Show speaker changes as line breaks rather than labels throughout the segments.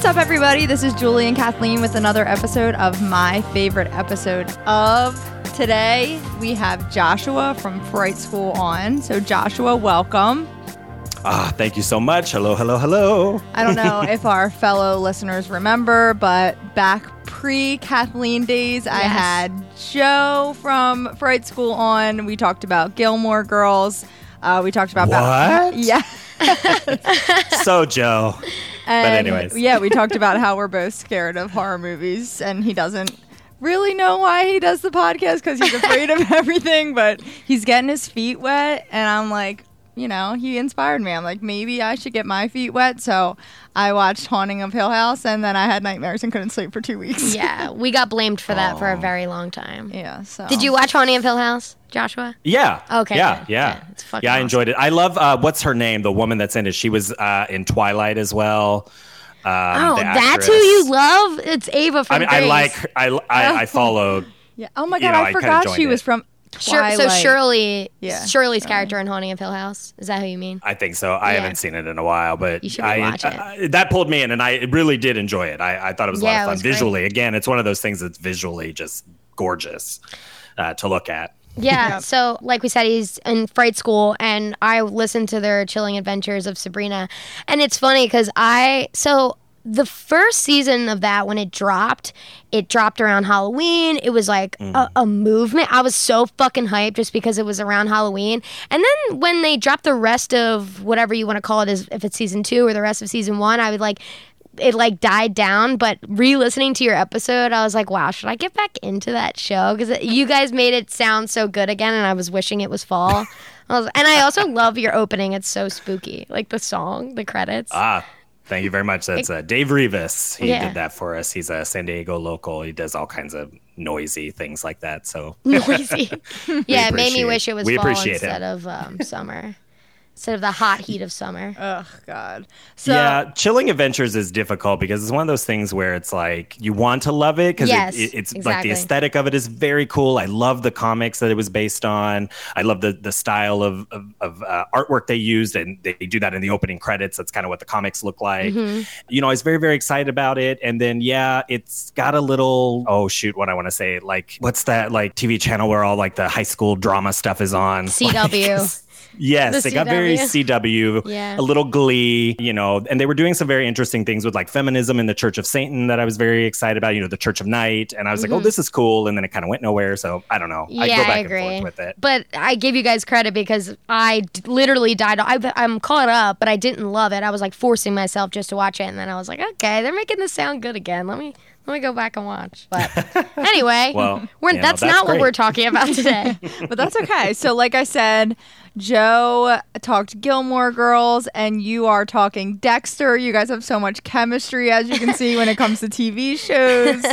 What's up, everybody? This is Julie and Kathleen with another episode of my favorite episode of today. We have Joshua from Fright School on. So, Joshua, welcome.
Ah, thank you so much. Hello, hello, hello.
I don't know if our fellow listeners remember, but back pre Kathleen days, I had Joe from Fright School on. We talked about Gilmore Girls. Uh, we talked about
What?
yeah.
so, Joe.
And,
anyways.
yeah, we talked about how we're both scared of horror movies, and he doesn't really know why he does the podcast because he's afraid of everything. But he's getting his feet wet, and I'm like, you know, he inspired me. I'm like, maybe I should get my feet wet. So I watched Haunting of Hill House, and then I had nightmares and couldn't sleep for two weeks.
Yeah, we got blamed for that for a very long time.
yeah. So
Did you watch Haunting of Hill House, Joshua?
Yeah.
Okay,
Yeah,
good,
yeah.
good. It's fucking
yeah, I
awesome.
enjoyed it. I love uh, what's her name? The woman that's in it. She was uh, in Twilight as well. Um,
Oh,
the
that's who
actress.
you love? It's Ava from
I mean, I
Grace.
like. I I, I followed.
Yeah. Oh my
You
god,
know,
I
I kinda
forgot
joined
she was
it.
from.
Shir- so Shirley,
Yeah,
Shirley's
Shirley.
character in Haunting of Hill House. Is that who you mean?
I think so. I
Yeah.
haven't seen it in a while, but
You should
I,
watch it.
I- that pulled me in, and I really did enjoy it. I, I thought it was a
Yeah,
lot of fun
was great.
visually. Again, it's one of those things that's visually just gorgeous uh, to look at.
Yeah. So, like we said, he's in Fright School, and I listened to their Chilling Adventures of Sabrina, and it's funny because I so the first season of that when it dropped, it dropped around Halloween. It was like a, a movement. I was so fucking hyped just because it was around Halloween. And then when they dropped the rest of whatever you want to call it, is if it's season two or the rest of season one, I would like it like died down. But re-listening to your episode i was like wow should i get back into that show? Because you guys made it sound so good again and i was wishing it was fall. I was, and i also love your opening. It's so spooky. Like the song the credits.
Ah, thank you very much. That's uh, Dave Rivas. He
Yeah.
did that for us. He's a San Diego local. He does all kinds of noisy things like that. So
noisy yeah it made me wish it was
we
fall
appreciate him.
instead of um, summer instead of the hot heat of summer
Oh God. So
yeah, Chilling Adventures is difficult because it's one of those things where it's like you want to love it because
Yes,
it, it- it's like the aesthetic of it is very cool. I love the comics that it was based on. I love the the style of of, of uh, artwork they used, and they do that in the opening credits. That's kind of what the comics look like.
Mm-hmm.
You know, I was very very excited about it, and then yeah, it's got a little oh shoot, what I want to say like what's that like TV channel where all like the high school drama stuff is on
CW.
Yes,
The
it got very
CW.
CW,
Yeah.
a little glee, you know, and they were doing some very interesting things with like feminism in the Church of Satan that I was very excited about, you know, the Church of Night. And I was like, oh, this is cool. And then it kind of went nowhere. So I don't know. I
Mm-hmm. Yeah,
go back
I
and
agree.
forth with it.
But I give you guys credit because I d- literally died. I, I'm caught up, but I didn't love it. I was like forcing myself just to watch it, and then I was like, okay, they're making this sound good again. Let me let me go back and watch. But anyway,
Well,
we're,
you know,
that's,
that's
not what we're talking about today.
but that's okay. So, like I said, Joe talked Gilmore Girls, and you are talking Dexter. You guys have so much chemistry, as you can see, when it comes to TV shows.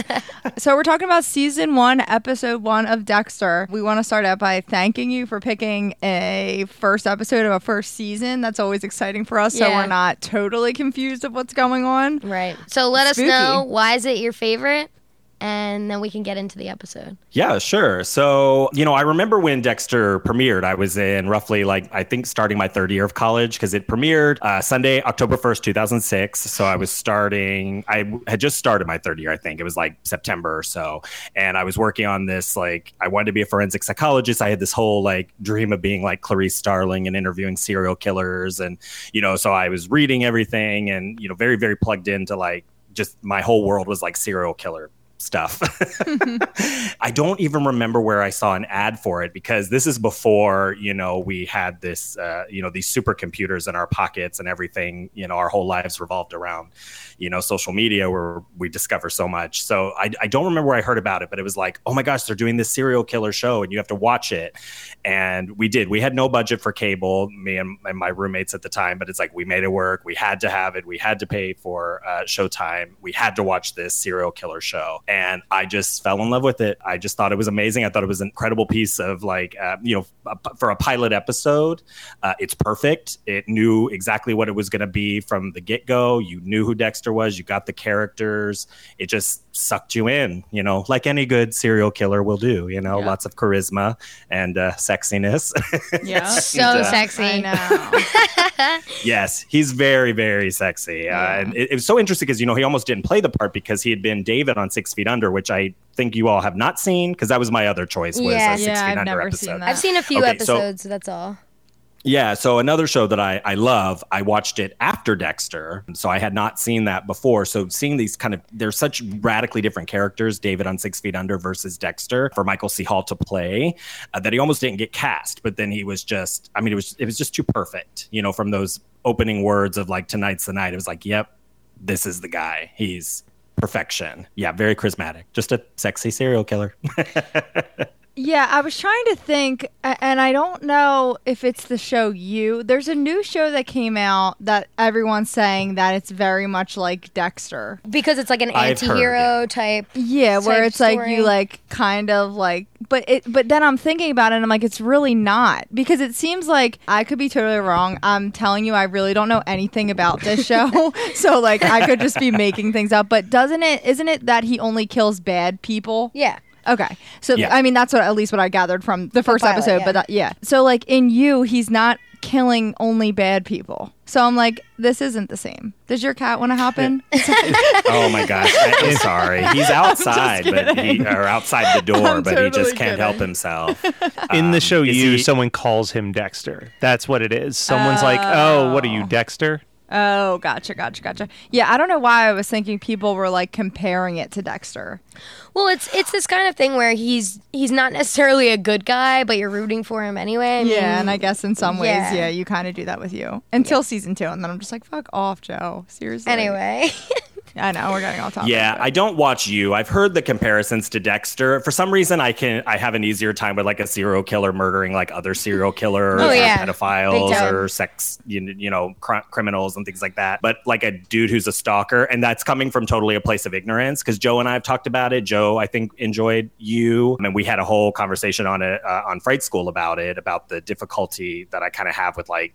so, we're talking about season one, episode one of Dexter. We want to start out by thanking you for picking a first episode of a first season. That's always exciting for us, so we're not totally confused of what's going on.
right. So let
Spooky.
us know why is it your favorite, and then we can get into the episode.
Yeah, sure. So, you know, I remember when Dexter premiered, I was in roughly like, I think starting my third year of college because it premiered uh, Sunday, October 1st, 2006. So I was starting, I had just started my third year, I think. It was like September or so. And I was working on this, like, I wanted to be a forensic psychologist. I had this whole like dream of being like Clarice Starling and interviewing serial killers. And, you know, so I was reading everything and, you know, very, very plugged into like, just my whole world was like serial killer stuff. I don't even remember where I saw an ad for it because this is before, you know, we had this, uh, you know, these supercomputers in our pockets and everything, you know, our whole lives revolved around, you know, social media where we discover so much. So I, I don't remember where I heard about it, but it was like, oh my gosh, they're doing this serial killer show and you have to watch it. And we did. We had no budget for cable, me and, and my roommates at the time, but it's like we made it work. We had to have it. We had to pay for uh, Showtime. We had to watch this serial killer show. And I just fell in love with it. I just thought it was amazing. I thought it was an incredible piece of like, uh, you know, for a pilot episode, uh, it's perfect. It knew exactly what it was going to be from the get go. You knew who Dexter was. You got the characters. It just sucked you in, you know, like any good serial killer will do. You know, yeah. lots of charisma and uh, sexiness.
Yeah, so and, uh, sexy.
yes, he's very, very sexy. Uh, yeah. and it, it was so interesting because you know he almost didn't play the part because he had been David on Six Feet Under, which I think you all have not seen because that was my other choice. Was
yeah,
a Six
yeah,
Feet
I've
Under
never
episode.
Seen that. I've seen a few okay, episodes. So, that's all.
Yeah, so another show that I, I love, I watched it after Dexter. So I had not seen that before. So seeing these kind of, they're such radically different characters, David on Six Feet Under versus Dexter, for Michael C. Hall to play, uh, that he almost didn't get cast. But then he was just, I mean, it was it was just too perfect, you know, from those opening words of like tonight's the night. It was like, yep, this is the guy. He's perfection. Yeah, very charismatic. Just a sexy serial killer.
Yeah, I was trying to think, and I don't know if it's the show You. There's a new show that came out that everyone's saying that it's very much like Dexter
because it's like an anti-hero type.
Yeah, where it's story. like you like kind of like, but it. But then I'm thinking about it, and I'm like, it's really not because it seems like I could be totally wrong. I'm telling you, I really don't know anything about this show, so like I could just be making things up. But doesn't it? Isn't it that he only kills bad people?
Yeah.
Okay. So yeah. I mean that's what at least what I gathered from the first the pilot, episode, yeah. but that, yeah. So like in you he's not killing only bad people. So I'm like this isn't the same. Does your cat want to hop in?
oh my gosh. I'm sorry. He's outside but he or outside the door I'm but totally he just can't kidding. help himself.
in the um, show you he... someone calls him Dexter. That's what it is. Someone's uh, like, "Oh, what are you, Dexter?"
Oh, gotcha, gotcha, gotcha. Yeah, I don't know why I was thinking people were like comparing it to Dexter.
Well, it's it's this kind of thing where he's he's not necessarily a good guy, but you're rooting for him anyway.
I mean, yeah, and I guess in some ways, yeah, yeah you kind of do that with you until yeah. season two, and then I'm just like, fuck off, Joe. Seriously.
Anyway.
I know we're getting all topic.
Yeah, I don't watch you. I've heard the comparisons to Dexter. For some reason, I can I have an easier time with like a serial killer murdering like other serial killers, oh, yeah. or pedophiles, or sex you, you know cr- criminals and things like that. But like a dude who's a stalker, and that's coming from totally a place of ignorance. Because Joe and I have talked about it. Joe, I think, enjoyed you, and we had a whole conversation on it uh, on Fright School about it, about the difficulty that I kind of have with like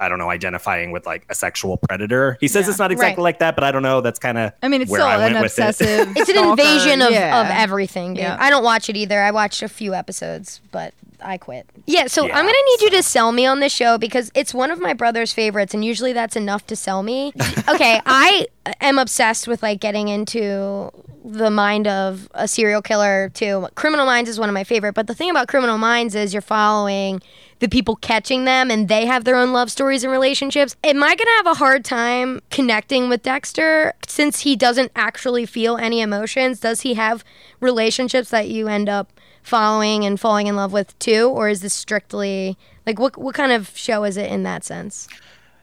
I don't know, identifying with like a sexual predator. He says yeah, it's not exactly right. like that, but I don't know. That's kind of.
I mean, it's still an obsessive.
It. it's an invasion of, yeah. of everything. Dude. Yeah. I don't watch it either. I watched a few episodes, but I quit. Yeah, so yeah, I'm gonna need so. you to sell me on this show because it's one of my brother's favorites, and usually that's enough to sell me. okay, I am obsessed with like getting into the mind of a serial killer too. Criminal Minds is one of my favorite, but the thing about Criminal Minds is you're following the people catching them and they have their own love stories and relationships. Am I going to have a hard time connecting with Dexter since he doesn't actually feel any emotions? Does he have relationships that you end up following and falling in love with too or is this strictly like what what kind of show is it in that sense?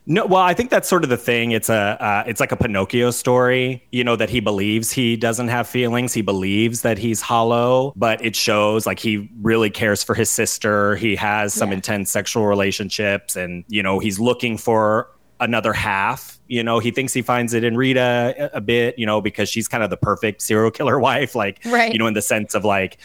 No, well, I think that's sort of the thing. It's a, uh, it's like a Pinocchio story. You know that he believes he doesn't have feelings. He believes that he's hollow, but it shows like he really cares for his sister. He has some yeah. intense sexual relationships, and you know he's looking for another half. You know, he thinks he finds it in Rita a, a bit. You know, because she's kind of the perfect serial killer wife. Like, right. you know, in the sense of like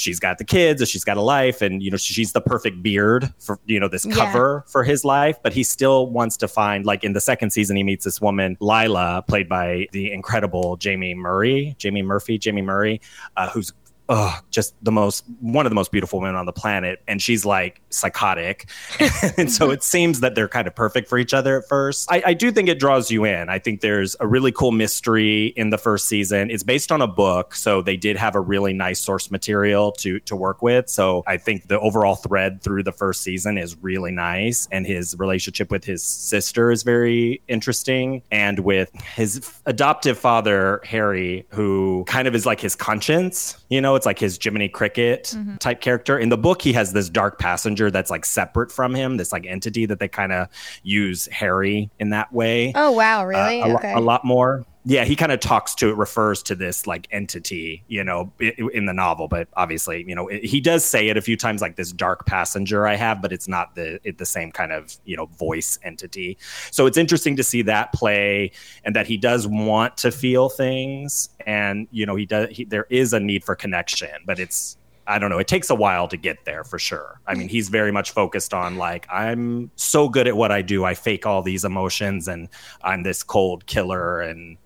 she's got the kids or she's got a life and you know she's the perfect beard for you know this cover yeah. for his life but he still wants to find like in the second season he meets this woman lila played by the incredible jaime murray jamie murphy jaime murray uh, who's oh, just the most one of the most beautiful women on the planet, and she's like psychotic, and so it seems that they're kind of perfect for each other at first. I, I, do think it draws you in. I think there's a really cool mystery in the first season. It's based on a book, so they did have a really nice source material to to work with. So I think the overall thread through the first season is really nice, and his relationship with his sister is very interesting, and with his adoptive father Harry, who kind of is like his conscience. You know, it's like his Jiminy Cricket mm-hmm. type character. In the book, he has this dark passenger that's like separate from him, this like entity that they kind of use Harry in that way.
Oh wow, really?
Uh, a, okay. lo- a lot more yeah, he kind of talks to it, refers to this like entity, you know, in the novel. But obviously, you know, he does say it a few times, like this dark passenger I have, but it's not the it, the same kind of you know voice entity. So it's interesting to see that play, and that he does want to feel things, and you know he does he, there is a need for connection but it's I don't know. It takes a while to get there for sure. I mean, he's very much focused on like, I'm so good at what I do. I fake all these emotions and I'm this cold killer. And,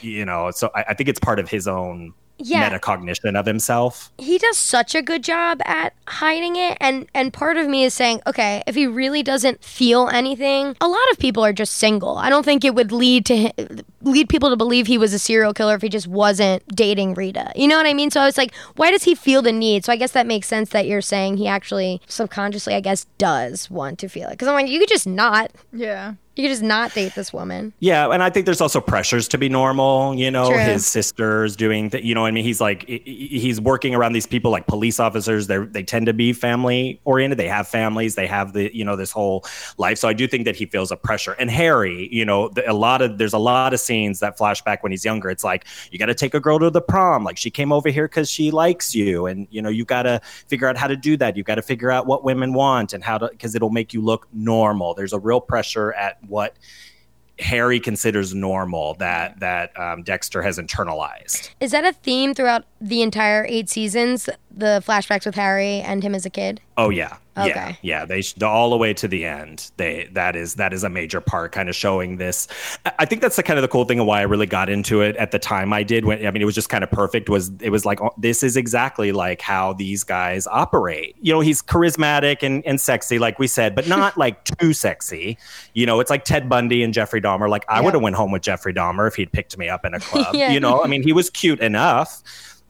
you know, so I, I think it's part of his own
Yeah.
metacognition of himself.
he does such a good job at hiding it and and part of me is saying okay if he really doesn't feel anything a lot of people are just single i don't think it would lead to lead people to believe he was a serial killer if he just wasn't dating rita you know what i mean so i was like why does he feel the need so i guess that makes sense that you're saying he actually subconsciously i guess does want to feel it because i'm like you could just not
Yeah.
You could just not date this woman
Yeah, and I think there's also pressures to be normal. You know,
True.
his sisters doing that. You know, I mean, he's like he- he- he's working around these people like police officers. They they tend to be family oriented. They have families. They have the you know this whole life. So I do think that he feels a pressure. And Harry, you know, the, a lot of there's a lot of scenes that flashback when he's younger. It's like you got to take a girl to the prom. Like she came over here because she likes you, and you know you got to figure out how to do that. You got to figure out what women want and how to because it'll make you look normal. There's a real pressure at what Harry considers normal that that um, Dexter has internalized.
is that a theme throughout the entire eight seasons the flashbacks with harry and him as a kid
Oh yeah, yeah,
Okay.
yeah. They sh- all the way to the end. They that is that is a major part, kind of showing this. I- think that's the kind of the cool thing of why I really got into it at the time I did. When I mean, it was just kind of perfect. Was it was like oh, this is exactly like how these guys operate. You know, he's charismatic and and sexy, like we said, but not like too sexy. You know, it's like Ted Bundy and Jeffrey Dahmer. Like I
Yeah.
would have went home with Jeffrey Dahmer if he'd picked me up in a club.
Yeah.
You know, I mean, he was cute enough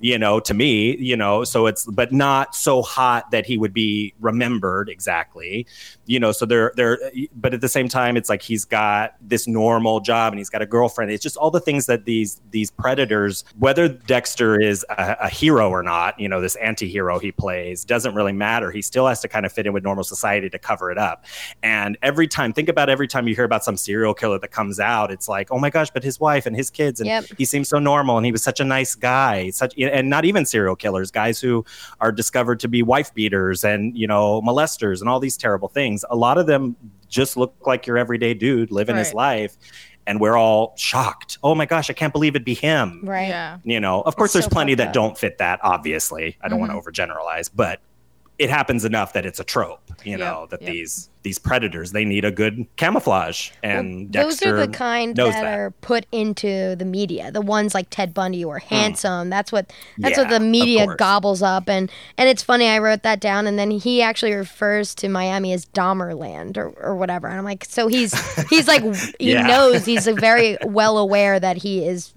you know, to me, you know, so it's but not so hot that he would be remembered exactly, you know. So they're they're, but at the same time, it's like he's got this normal job and he's got a girlfriend. It's just all the things that these these predators, whether Dexter is a, a hero or not, you know, this anti-hero he plays doesn't really matter. He still has to kind of fit in with normal society to cover it up. And every time, think about every time you hear about some serial killer that comes out, it's like, oh my gosh, but his wife and his kids and
Yep.
he seems so normal and he was such a nice guy such and not even serial killers guys who are discovered to be wife beaters and you know molesters and all these terrible things. A lot of them just look like your everyday dude living his life and we're all shocked. Oh my gosh i can't believe it'd be him.
Right.
Yeah.
you know of course
It's
there's
so
plenty that
up.
don't fit that obviously. I don't want to mm-hmm. overgeneralize but it happens enough that it's a trope you
Yep,
know that
yep.
these these predators they need a good camouflage and
Well, those are the kind that,
that.
are put into the media. The ones like Ted Bundy or handsome. That's what that's what
Hmm.
The media gobbles up. And and it's funny. I wrote that down, and then he actually refers to Miami as Dahmerland or, or whatever. And I'm like, so he's he's like he
Yeah.
knows he's very well aware that he is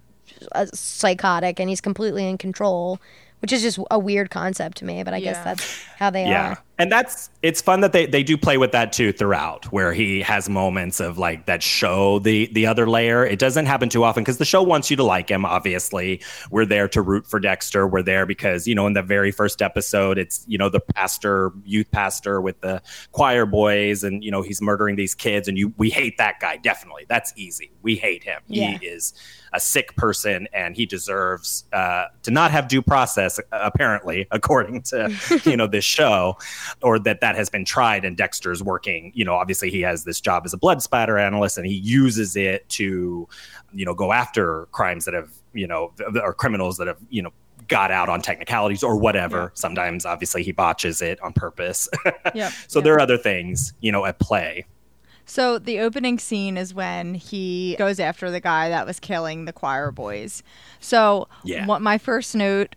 uh, psychotic and he's completely in control. Which is just a weird concept to me, but I guess that's how they
yeah
are.
And that's it's fun that they they do play with that too throughout where he has moments of like that show the the other layer. It doesn't happen too often because the show wants you to like him obviously. We're there to root for dexter. We're there because you know in the very first episode it's you know the pastor youth pastor with the choir boys and you know he's murdering these kids and you we hate that guy definitely. That's easy. We hate him.
Yeah.
he is a sick person and he deserves uh, to not have due process apparently according to you know this show or that that has been tried and dexter's working you know obviously he has this job as a blood spatter analyst and he uses it to you know go after crimes that have you know or criminals that have you know got out on technicalities or whatever sometimes obviously he botches it on purpose
Yep.
so
yep.
there are other things you know at play
So the opening scene is when he goes after the guy that was killing the choir boys. So
Yeah.
what my first note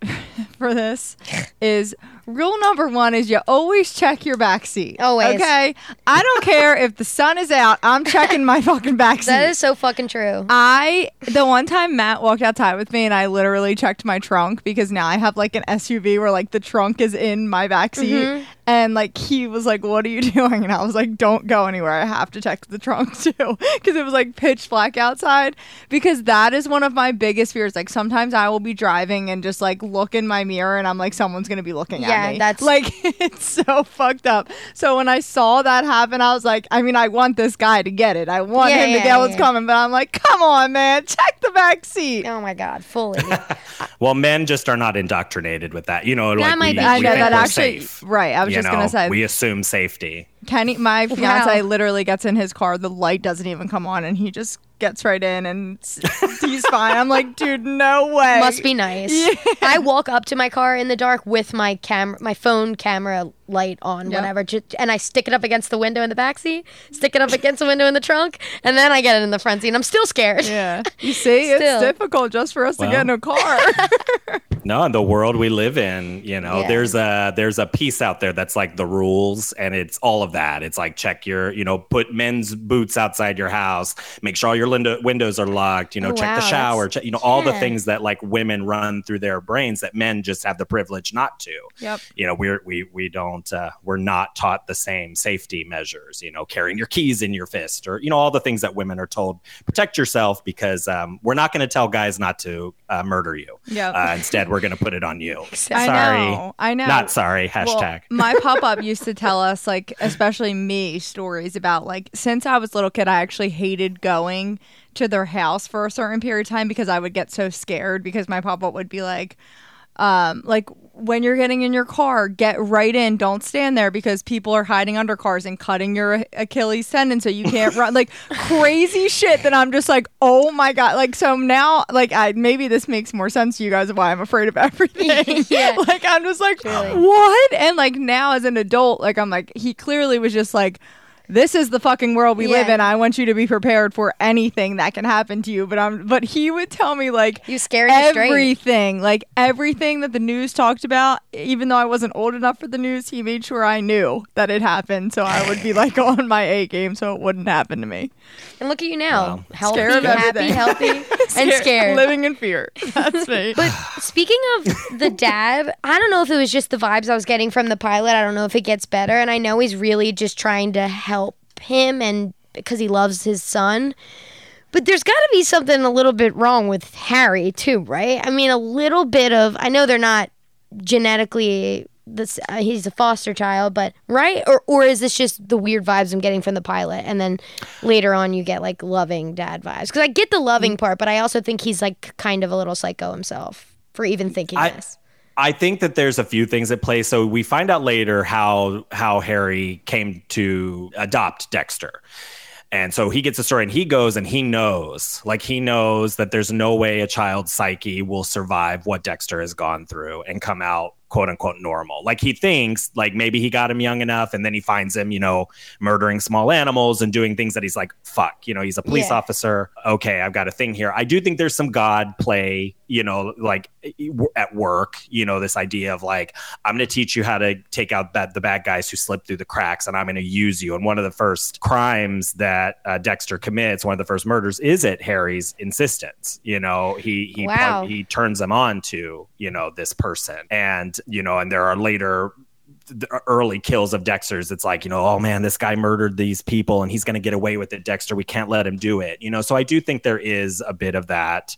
for this is rule number one is you always check your backseat.
Always.
Okay. I don't care if the sun is out. I'm checking my fucking backseat.
That is so fucking true.
I the one time Matt walked outside with me and I literally checked my trunk because now I have like an SUV where like the trunk is in my backseat
Mm-hmm.
and like he was like what are you doing and I was like don't go anywhere I have to check the trunk too because it was like pitch black outside because that is one of my biggest fears like sometimes I will be driving and just like look in my mirror and I'm like someone's going to be looking
Yeah,
at me
that's-
like it's so fucked up so when I saw that happen I was like I mean I want this guy to get it I want
Yeah,
him to
yeah,
get what's
yeah.
coming but I'm like come on man check the back seat
Oh my god, fully.
well men just are not indoctrinated with that you know like
might
we,
be
we
I
true.
know
think
that
we're
actually
safe.
right. I was
you
just gonna say
we assume safety.
Kenny, my fiance,
Wow.
literally gets in his car. The light doesn't even come on, and he just gets right in and he's fine. I'm like, dude, no way.
Must be nice. I walk up to my car in the dark with my camera, my phone camera light on,
Yep.
whatever, ju- and I stick it up against the window in the back seat, stick it up against the window in the trunk, and then I get it in the front seat. And I'm still scared.
Yeah. You see, it's difficult just for us to get in a car.
No, in the world we live in, you know,
Yeah.
there's a there's a piece out there that's like the rules, and it's all of that. It's like check your, you know, put men's boots outside your house, make sure all your lindo- windows are locked, you know,
Oh,
check
wow,
the shower, check, you know, all the things that like women run through their brains that men just have the privilege not to.
yep.
You know, we're we we don't uh, we're not taught the same safety measures. You know, carrying your keys in your fist, or you know, all the things that women are told protect yourself because um, we're not going to tell guys not to uh, murder you.
Yep.
Uh, instead, we're going to put it on you.
I
sorry.
know. I know.
Not sorry.
Well,
Hashtag.
my pop up used to tell us, like, especially me, stories about like since I was a little kid, I actually hated going to their house for a certain period of time because I would get so scared because my pop up would be like, um, like when you're getting in your car, get right in. Don't stand there because people are hiding under cars and cutting your Achilles tendon so you can't run. Like crazy shit that I'm just like, oh my god. Like so now, like I maybe this makes more sense to you guys of why I'm afraid of everything.
Yeah.
like I'm just like,
Truly.
what? And like now as an adult, like I'm like he clearly was just like. This is the fucking world we live in. I want you to be prepared for anything that can happen to you. But I'm, but he would tell me like,
You scared you straight.
everything like everything that the news talked about even though i wasn't old enough for the news he made sure i knew that it happened so i would be like on my a game so it wouldn't happen to me
And look at you now,
Wow.
healthy,
Scared of
happy,
everything.
healthy, and scared.
living in fear that's me
But speaking of the dad, I don't know if it was just the vibes I was getting from the pilot. I don't know if it gets better. And I know he's really just trying to help him and because he loves his son. But there's got to be something a little bit wrong with Harry, too, right? I mean, a little bit of, I know they're not genetically. This, uh, he's a foster child, but right, or or is this just the weird vibes I'm getting from the pilot, and then later on you get like loving dad vibes? Because I get the loving part, but I also think he's like kind of a little psycho himself for even thinking
I-
this.
I think that there's a few things at play. So we find out later how how Harry came to adopt Dexter. And so he gets a story and he goes and he knows, like he knows that there's no way a child's psyche will survive what Dexter has gone through and come out quote unquote normal. Like he thinks like maybe he got him young enough and then he finds him, you know, murdering small animals and doing things that he's like, fuck, you know, he's a police
Yeah.
officer. Okay, I've got a thing here. I do think there's some God play, you know, like at work, you know, this idea of like, I'm going to teach you how to take out bad, the bad guys who slip through the cracks and I'm going to use you. And one of the first crimes that uh, Dexter commits, one of the first murders is at Harry's insistence. You know, he, he,
Wow.
he turns him on to, you know, this person. And, you know, and there are later early kills of Dexter's, it's like, you know, oh man, this guy murdered these people and he's going to get away with it, Dexter. We can't let him do it. You know, so I do think there is a bit of that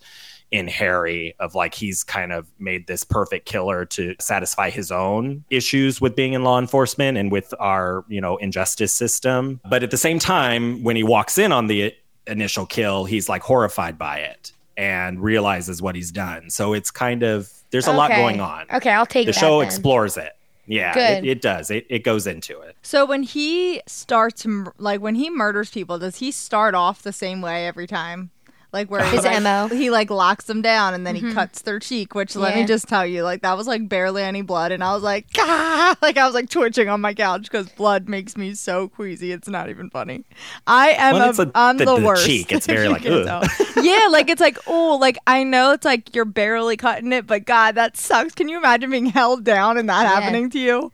in Harry of like he's kind of made this perfect killer to satisfy his own issues with being in law enforcement and with our, you know, injustice system. But at the same time, when he walks in on the initial kill, he's like horrified by it and realizes what he's done. So it's kind of there's a lot going on.
Okay, I'll take
The
that
show
then.
explores it. Yeah, it, it does. It, it goes into it.
so when he starts like when he murders people does he start off the same way every time like where
His
like,
MO.
he like locks them down and then he cuts their cheek which let me just tell you like that was like barely any blood and i was like ah! like i was like twitching on my couch because blood makes me so queasy it's not even funny i am
Well,
a,
it's a-
i'm
the-
the,
the
worst
cheek, it's very like,
can
ugh.
tell. yeah like it's like oh like i know it's like you're barely cutting it but god that sucks can you imagine being held down and that
Yeah.
happening to you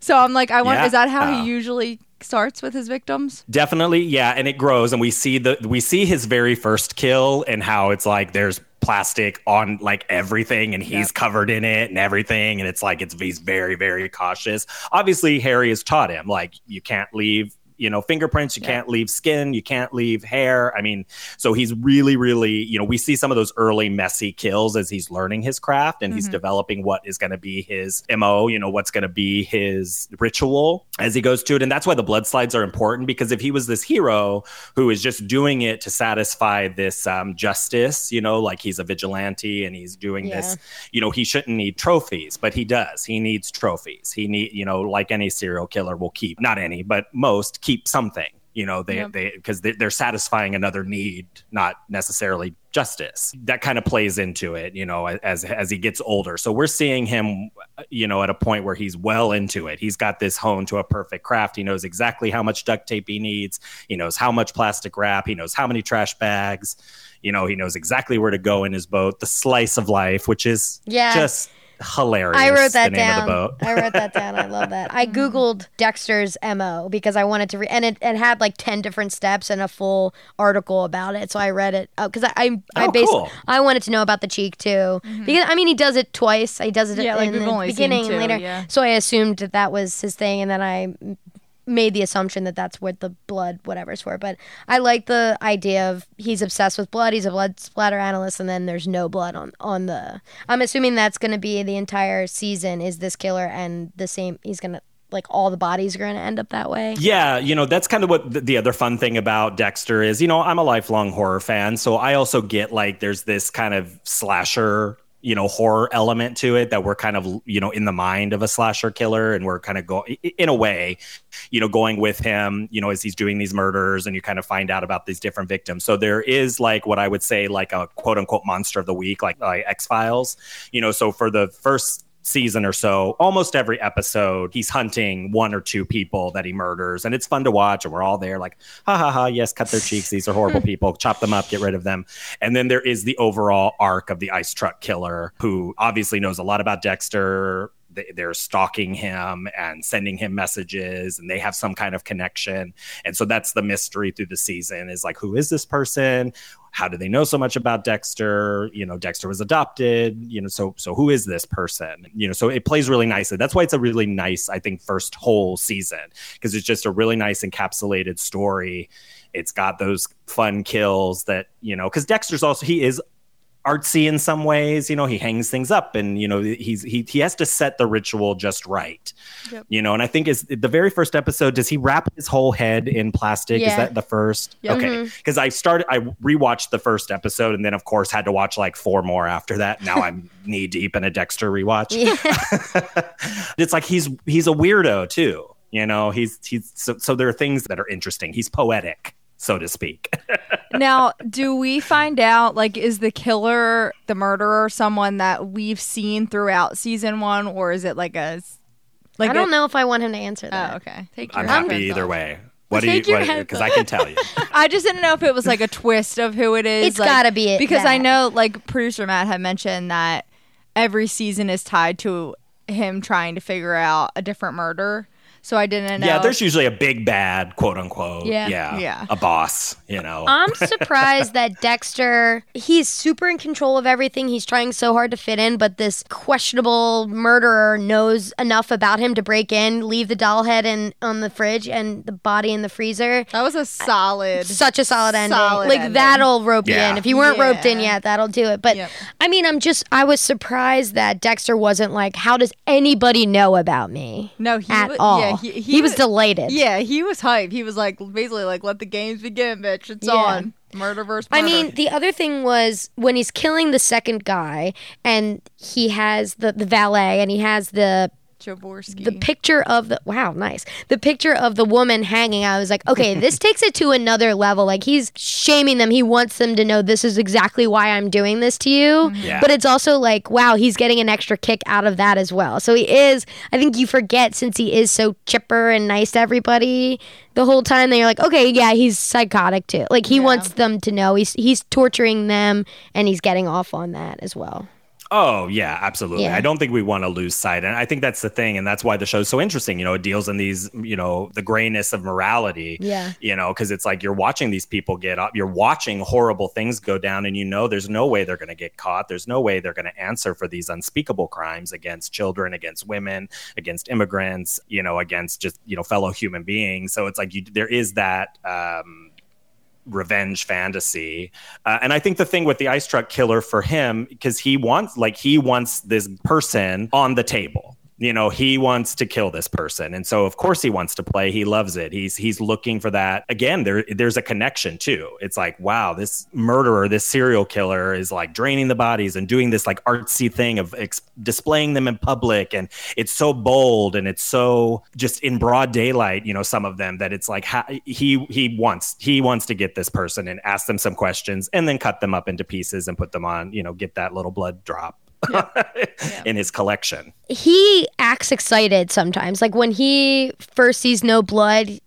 so i'm like i want
Yeah.
is that how
Oh.
he usually starts with his victims
Definitely, yeah, and it grows, and we see the we see his very first kill and how it's like there's plastic on like everything, and he's covered in it and everything, and it's like it's he's very very cautious. Obviously, Harry has taught him like you can't leave. You know, fingerprints, you can't leave skin, you can't leave hair. I mean, so he's really, really, you know, we see some of those early messy kills as he's learning his craft and he's developing what is going to be his MO, you know, what's going to be his ritual as he goes to it. And that's why the blood slides are important because if he was this hero who is just doing it to satisfy this um, justice, you know, like he's a vigilante and he's doing
Yeah.
this, you know, he shouldn't need trophies, but he does. He needs trophies. He need, you know, like any serial killer will keep, not any, but most keep something you know they
Yep.
they because they, they're satisfying another need not necessarily justice. That kind of plays into it you know as as he gets older. So we're seeing him you know at a point where he's well into it. He's got this honed to a perfect craft. He knows exactly how much duct tape he needs. He knows how much plastic wrap. He knows how many trash bags. You know he knows exactly where to go in his boat. The slice of life which is
Yeah.
just hilarious
I wrote that
the name
down.
of the boat
I wrote that down. I love that. I googled Dexter's mo because I wanted to read, and it, it had like ten different steps and a full article about it. So I read it uh, because I I, I
Oh,
based
cool.
I wanted to know about the cheek too mm-hmm. because I mean he does it twice. He does it
Yeah, like,
in
we've
the
only seen
beginning
two,
and later.
yeah.
So I assumed that that was his thing, and then I made the assumption that that's what the blood whatever's for. But I like the idea of he's obsessed with blood. He's a blood splatter analyst, and then there's no blood on on the. I'm assuming that's going to be the entire season. Is this killer and the same? He's gonna like all the bodies are going to end up that way.
Yeah, you know, that's kind of what the, the other fun thing about Dexter is. You know, I'm a lifelong horror fan, so I also get like there's this kind of slasher, you know, horror element to it that we're kind of, you know, in the mind of a slasher killer and we're kind of going in a way, you know, going with him, you know, as he's doing these murders and you kind of find out about these different victims. So there is like what I would say like a quote unquote monster of the week, like, like X-Files, you know, so for the first season or so, almost every episode, he's hunting one or two people that he murders. And it's fun to watch. And we're all there, like, ha ha ha, yes, cut their cheeks. These are horrible people. Chop them up, get rid of them. And then there is the overall arc of the ice truck killer, who obviously knows a lot about Dexter. They- They're stalking him and sending him messages, and they have some kind of connection. And so that's the mystery through the season is like, who is this person? how do they know so much about Dexter? You know, Dexter was adopted, you know, so so who is this person? You know, so it plays really nicely. That's why it's a really nice, I think, first whole season because it's just a really nice encapsulated story. It's got those fun kills that, you know, because Dexter's also he is artsy in some ways, you know, he hangs things up and you know, he's he he has to set the ritual just right.
Yep.
You know, and I think is the very first episode, does he wrap his whole head in plastic? Is that the first?
Yep.
Okay. Mm-hmm. Because I started, I rewatched the first episode and then, of course, had to watch like four more after that. Now I'm knee deep in a Dexter rewatch. it's like he's he's a weirdo too. You know, he's he's so, so there are things that are interesting. He's poetic, so to speak.
now, do we find out like is the killer, the murderer, someone that we've seen throughout season one, or is it like a like
I don't
a-
know if I want him to answer oh, that.
Oh, okay. Take
I'm happy
headphones
either
off.
way. What do
Take
you? Because I can tell you.
I just didn't know if it was like a twist of who it is.
It's
like-
gotta be it-
because I know like producer Matt had mentioned that every season is tied to him trying to figure out a different murder. So I didn't know.
Yeah, there's usually a big bad, quote unquote.
Yeah.
yeah,
Yeah.
a boss. You know.
I'm surprised that Dexter, he's super in control of everything. He's trying so hard to fit in, but this questionable murderer knows enough about him to break in, leave the doll head in on the fridge and the body in the freezer.
that was a solid.
Such a solid ending.
Solid
like
ending.
that'll rope you in. If you weren't roped in yet, that'll do it. But
Yep.
I mean, I'm just I was surprised that Dexter wasn't like, how does anybody know about me?
no, he
at
wa-
all.
Yeah,
he,
he,
was delighted.
Yeah, he was hyped. He was like basically like, "Let the games begin, bitch. It's
Yeah.
on." Murder versus.
I mean, the other thing was when he's killing the second guy, and he has the, the valet, and he has the
Jaworski.
the picture of the wow, nice. The picture of the woman hanging. I was like, okay, this takes it to another level. Like he's shaming them. He wants them to know this is exactly why I'm doing this to you. Mm-hmm.
Yeah.
But it's also like, wow, he's getting an extra kick out of that as well. So he is. I think you forget since he is so chipper and nice to everybody the whole time. That you're like, okay, yeah, he's psychotic too. Like he
Yeah.
wants them to know he's he's torturing them and he's getting off on that as well.
Oh yeah, absolutely.
Yeah.
I don't think we want to lose sight, and I think that's the thing, and that's why the show's so interesting. You know, it deals in these, you know, the grayness of morality.
Yeah.
You know, because it's like you're watching these people get up, you're watching horrible things go down, and you know there's no way they're going to get caught. There's no way they're going to answer for these unspeakable crimes against children, against women, against immigrants. You know, against just you know fellow human beings. So it's like you, there is that. Um, revenge fantasy. Uh, and I think the thing with the ice truck killer for him, because he wants, like, he wants this person on the table. You know he wants to kill this person. And so of course he wants to play. He loves it. He's he's looking for that. Again there there's a connection too. It's like wow this murderer this serial killer is like draining the bodies and doing this like artsy thing of ex- displaying them in public. And it's so bold and it's so just in broad daylight you know some of them that it's like he he wants he wants to get this person and ask them some questions and then cut them up into pieces and put them on you know get that little blood drop in his collection.
He acts excited sometimes. Like when he first sees no blood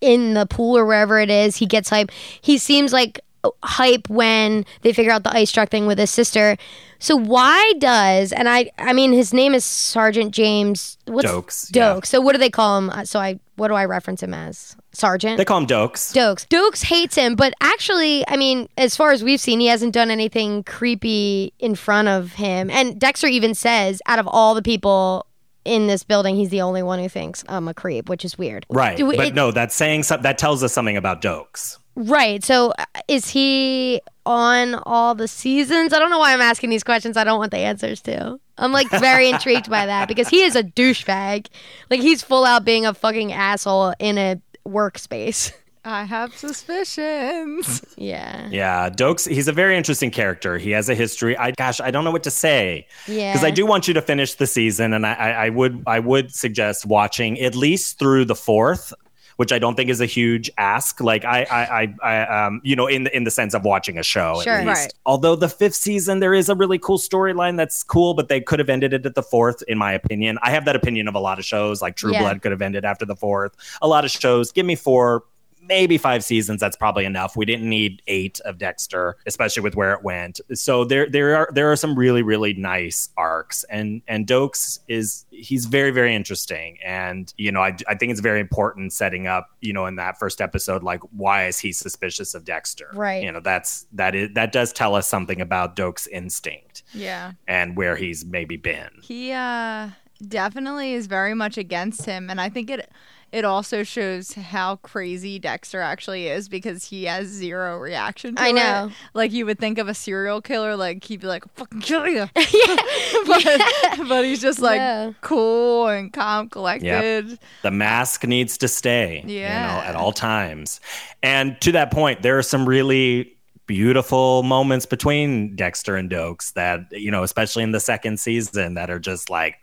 in the pool or wherever it is, he gets hype. He seems like hype when they figure out the ice truck thing with his sister. So why does and I I mean his name is Sergeant James
what's Doakes.
Doakes. Yeah. So what do they call him? Uh, so I what do I reference him as? Sergeant.
They call him Doakes.
Doakes. Doakes hates him, but actually, I mean, as far as we've seen, he hasn't done anything creepy in front of him. And Dexter even says, out of all the people in this building, he's the only one who thinks I'm a creep, which is weird.
Right. but it, no, that's saying something that tells us something about Doakes.
Right. So uh, is he on all the seasons? I don't know why I'm asking these questions. I don't want the answers to. I'm like very intrigued by that because he is a douchebag. Like he's full out being a fucking asshole in a workspace.
I have suspicions.
Yeah.
Yeah, Doakes, he's a very interesting character. He has a history. I gosh, I don't know what to say.
Yeah.
Because I do want you to finish the season and I, I, I would I would suggest watching at least through the fourth which I don't think is a huge ask. Like I, I, I, I um, you know, in the in the sense of watching a show.
Sure,
right.
Although the fifth season, there is a really cool storyline that's cool, but they could have ended it at the fourth, in my opinion. I have that opinion of a lot of shows. Like True yeah. Blood could have ended after the fourth. A lot of shows, give me four, maybe five seasons. That's probably enough. We didn't need eight of Dexter, especially with where it went. So there, there are there are some really really nice arcs, and and Doakes is he's very very interesting, and you know I I think it's very important setting up you know in that first episode like why is he suspicious of Dexter?
Right.
You know that's that is that does tell us something about Doakes' instinct.
Yeah.
And where he's maybe been.
He uh definitely is very much against him, and I think it it also shows how crazy Dexter actually is because he has zero reaction to
I know.
It. Like you would think of a serial killer, like he'd be like, fucking kill you.
yeah.
but, yeah. but he's just like yeah. cool and calm, collected.
Yep. The mask needs to stay.
Yeah.
You know, at all times. And to that point, there are some really beautiful moments between Dexter and Doakes that, you know, especially in the second season that are just like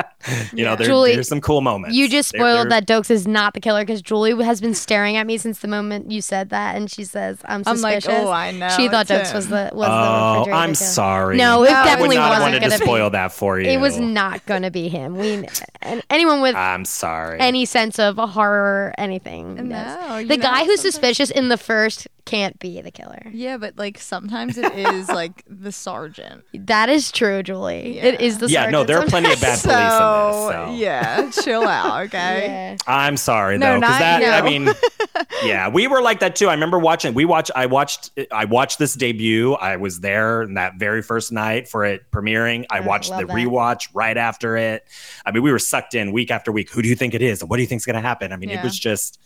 you know, there, Julie, there's some cool moments.
You just spoiled that Doakes is not the killer because Julie has been staring at me since the moment you said that, and she says, "I'm suspicious."
I'm like, "Oh, I know."
She thought Doakes him. was the was
oh,
the
I'm sorry.
No, it definitely
I would not
wasn't
going
to
spoil that for you.
It was not going to be him. We and anyone with
I'm sorry
any sense of horror, anything.
No, yes.
the guy who's suspicious in the first can't be the killer.
Yeah, but like sometimes it is like the sergeant.
That is true, Julie. Yeah. It is the
yeah.
Sergeant
no, there are plenty of bad police in this.
So. Yeah, chill out, okay.
yeah.
I'm sorry no, though, because that
no.
I mean, yeah, we were like that too. I remember watching. We watched. I watched. I watched this debut. I was there in that very first night for it premiering. I oh, watched the that. rewatch right after it. I mean, we were sucked in week after week. Who do you think it is? What do you think is going to happen? I mean, yeah. it was just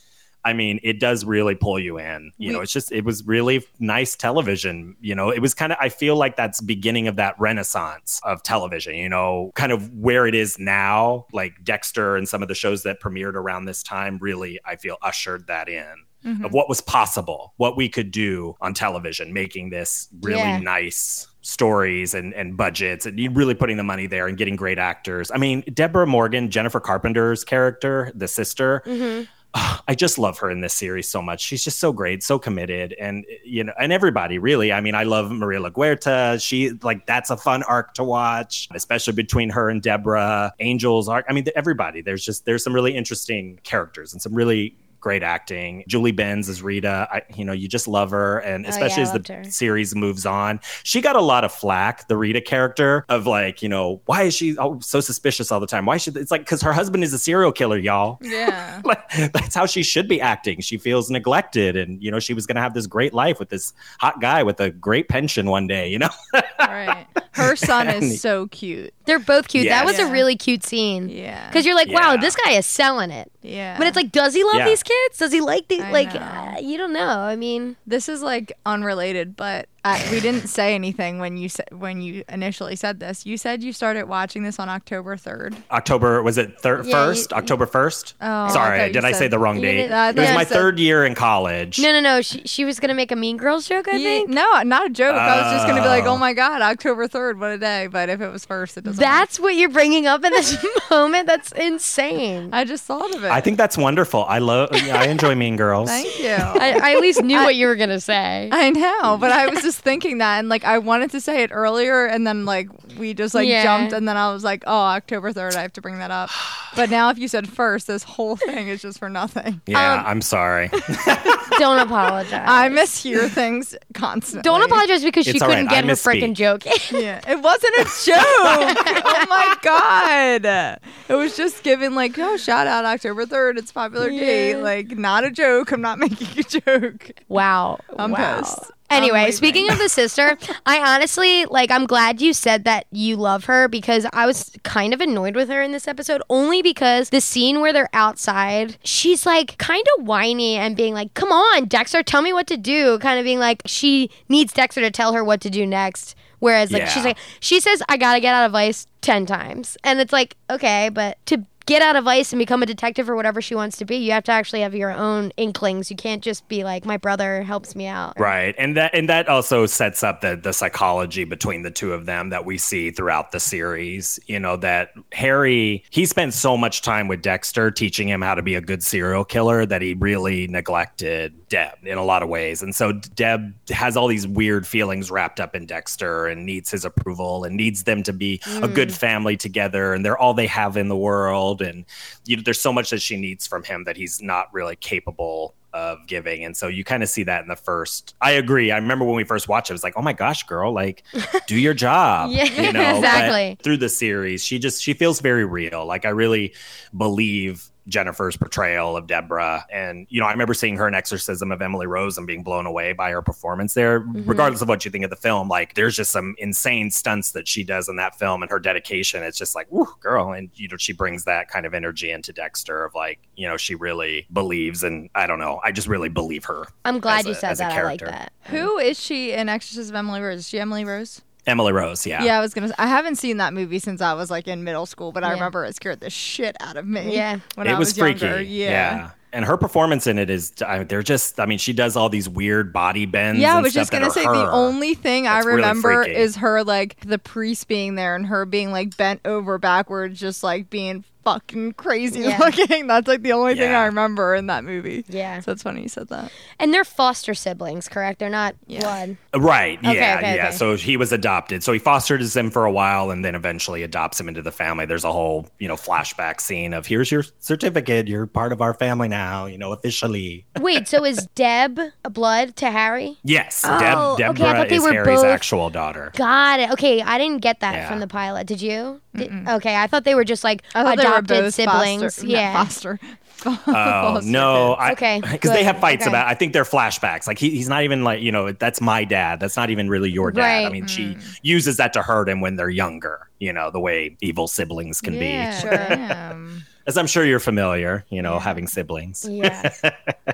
I mean, it does really pull you in. You we, know, it's just it was really nice television. You know, it was kind of I feel like that's beginning of that renaissance of television. You know, kind of where it is now, like Dexter and some of the shows that premiered around this time. Really, I feel ushered that in. Mm-hmm. Of what was possible, what we could do on television, making this really yeah. nice stories and, and budgets and you really putting the money there and getting great actors. I mean, Deborah Morgan, Jennifer Carpenter's character, the sister,
mm-hmm.
I just love her in this series so much. She's just so great, so committed, and you know, and everybody really. I mean, I love Maria LaGuerta. She like that's a fun arc to watch, especially between her and Deborah. Angel's arc. I mean, everybody. There's just there's some really interesting characters and some really great acting. Julie Benz as Rita, I, you know, you just love her, and oh, especially
oh, yeah,
as the
her.
series moves on, she got a lot of flack. The Rita character of like, you know, why is she oh, so suspicious all the time? Why should it's like because her husband is a serial killer, y'all.
Yeah,
like, that's how she should be acting. She feels neglected, and you know, she was gonna have this great life with this hot guy with a great pension one day. You know,
right. Her son
And-
is so cute.
They're both cute. That
Yes.
was a really cute scene.
Yeah.
Because you're like, wow,
Yeah.
this guy is selling it.
Yeah.
But it's like, does he love
Yeah.
these kids? Does he like these?
I
Like,
know.
uh, you don't know. I mean,
this is like unrelated, but I, we didn't say anything when you said when you initially said this. You said you started watching this on October third.
October was it thir-
Yeah,
first?
you-
October first.
Oh,
Sorry,
thought you
did I say the wrong date?
did-
I
it was
thought
my
you said-
third year in college.
no, no, no. She, she was going to make a Mean Girls joke, I
Ye-
think.
no, not a joke. I was just gonna be like,
Oh.
oh my god, October third, what a day. But if it was first, it doesn't.
That's what you're bringing up in this moment? That's insane.
I just thought of it.
I think that's wonderful. I love. I enjoy Mean Girls.
Thank you.
I, I at least knew what you were going to say.
I know, but I was just thinking that, and like I wanted to say it earlier, and then like we just like
Yeah.
jumped, and then I was like, oh, October third, I have to bring that up. But now, if you said first, this whole thing is just for nothing.
yeah,
Um,
I'm sorry.
Don't apologize.
I mishear things constantly.
Don't apologize because
It's
she
all
couldn't
right. I
get her freaking joke.
Yeah, it wasn't a joke. oh my god, it was just given like, oh, shout out October third, it's a popular date. Like, not a joke. I'm not making a joke.
wow.
I'm
wow.
pissed. I'm
Anyway, speaking of the sister, I honestly like I'm glad you said that you love her because I was kind of annoyed with her in this episode only because the scene where they're outside, she's like kind of whiny and being like, "Come on, Dexter, tell me what to do." Kind of being like she needs Dexter to tell her what to do next. Whereas like she's like she says I got to get out of Vice 10 times. And it's like, okay, but to get out of Vice and become a detective or whatever she wants to be, you have to actually have your own inklings. You can't just be like my brother helps me out.
Right. And that and that also sets up the the psychology between the two of them that we see throughout the series. You know, that Harry he spent so much time with Dexter teaching him how to be a good serial killer that he really neglected Deb in a lot of ways. And so Deb has all these weird feelings wrapped up in Dexter and needs his approval and needs them to be a good mm. family together and they're all they have in the world and you know there's so much that she needs from him that he's not really capable of giving. And so you kind of see that in the first. I agree. I remember when we first watched it, it was like, oh my gosh, girl, like do your job.
Yeah,
you know? But
exactly.
through the series, she just she feels very real. Like I really believe Jennifer's portrayal of Deborah. And, you know, I remember seeing her in Exorcism of Emily Rose and being blown away by her performance there,
Mm-hmm.
regardless of what you think of the film. Like, there's just some insane stunts that she does in that film and her dedication. It's just like, whoo, girl. And, you know, she brings that kind of energy into Dexter of like, you know, she really believes. And I don't know, I just really believe her.
I'm glad
as
you
a-
said
as a
that. I like that.
Who is she in Exorcism of Emily Rose? Is she Emily Rose?
Emily Rose, yeah.
Yeah, I was gonna. I haven't seen that movie since I was like in middle school, but I
Yeah.
remember it scared the shit out of me.
Yeah.
when
it
I
was,
was,
freaky.
Younger. Yeah. yeah.
And her performance in it is, I, they're just, I mean, she does all these weird body bends.
Yeah, I
and
was just gonna
that are
say the only thing I
That's really
remember
freaky.
is her like the priest being there and her being like bent over backwards, just like being fucking crazy
Yeah.
looking. That's like the only thing I remember in that movie.
Yeah.
So it's funny you said that.
And they're foster siblings, correct? They're not
Yeah.
blood.
Uh, right.
Okay,
yeah.
okay,
yeah.
okay.
So he was adopted. So he fostered him for a while and then eventually adopts him into the family. There's a whole, you know, flashback scene of here's your certificate. You're part of our family now, you know, officially.
Wait, so is Deb a blood to Harry?
Yes.
Oh,
Deb,
okay, I
Deborah
thought they
is
were
Harry's
both-
actual daughter.
Got it. Okay, I didn't get that
Yeah.
from the pilot. Did you? Did- okay, I thought they were just like
I thought they were
adopted siblings.
Foster,
yeah.
not foster.
Oh
foster
no! I,
Okay,
because they have fights
Okay.
about. I think they're flashbacks. Like he, he's not even like you know. That's my dad. That's not even really your dad. Right. I
Right.
mean, she mm-hmm. uses that to hurt him when they're younger. You know the way evil siblings can
yeah,
be.
damn.
As I'm sure you're familiar. You know, having siblings.
Yeah.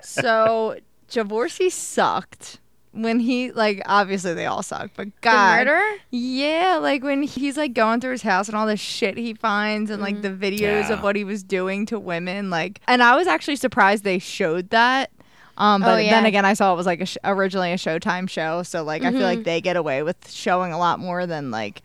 so Javorcy sucked when he like obviously they all suck, but
the
God,
murderer?
Yeah, like when he's like going through his house and all the shit he finds and like the videos
Yeah.
of what he was doing to women, like, and I was actually surprised they showed that. Um,
Oh,
but
yeah.
then again, I saw it was like a sh- originally a Showtime show, so like I feel like they get away with showing a lot more than like.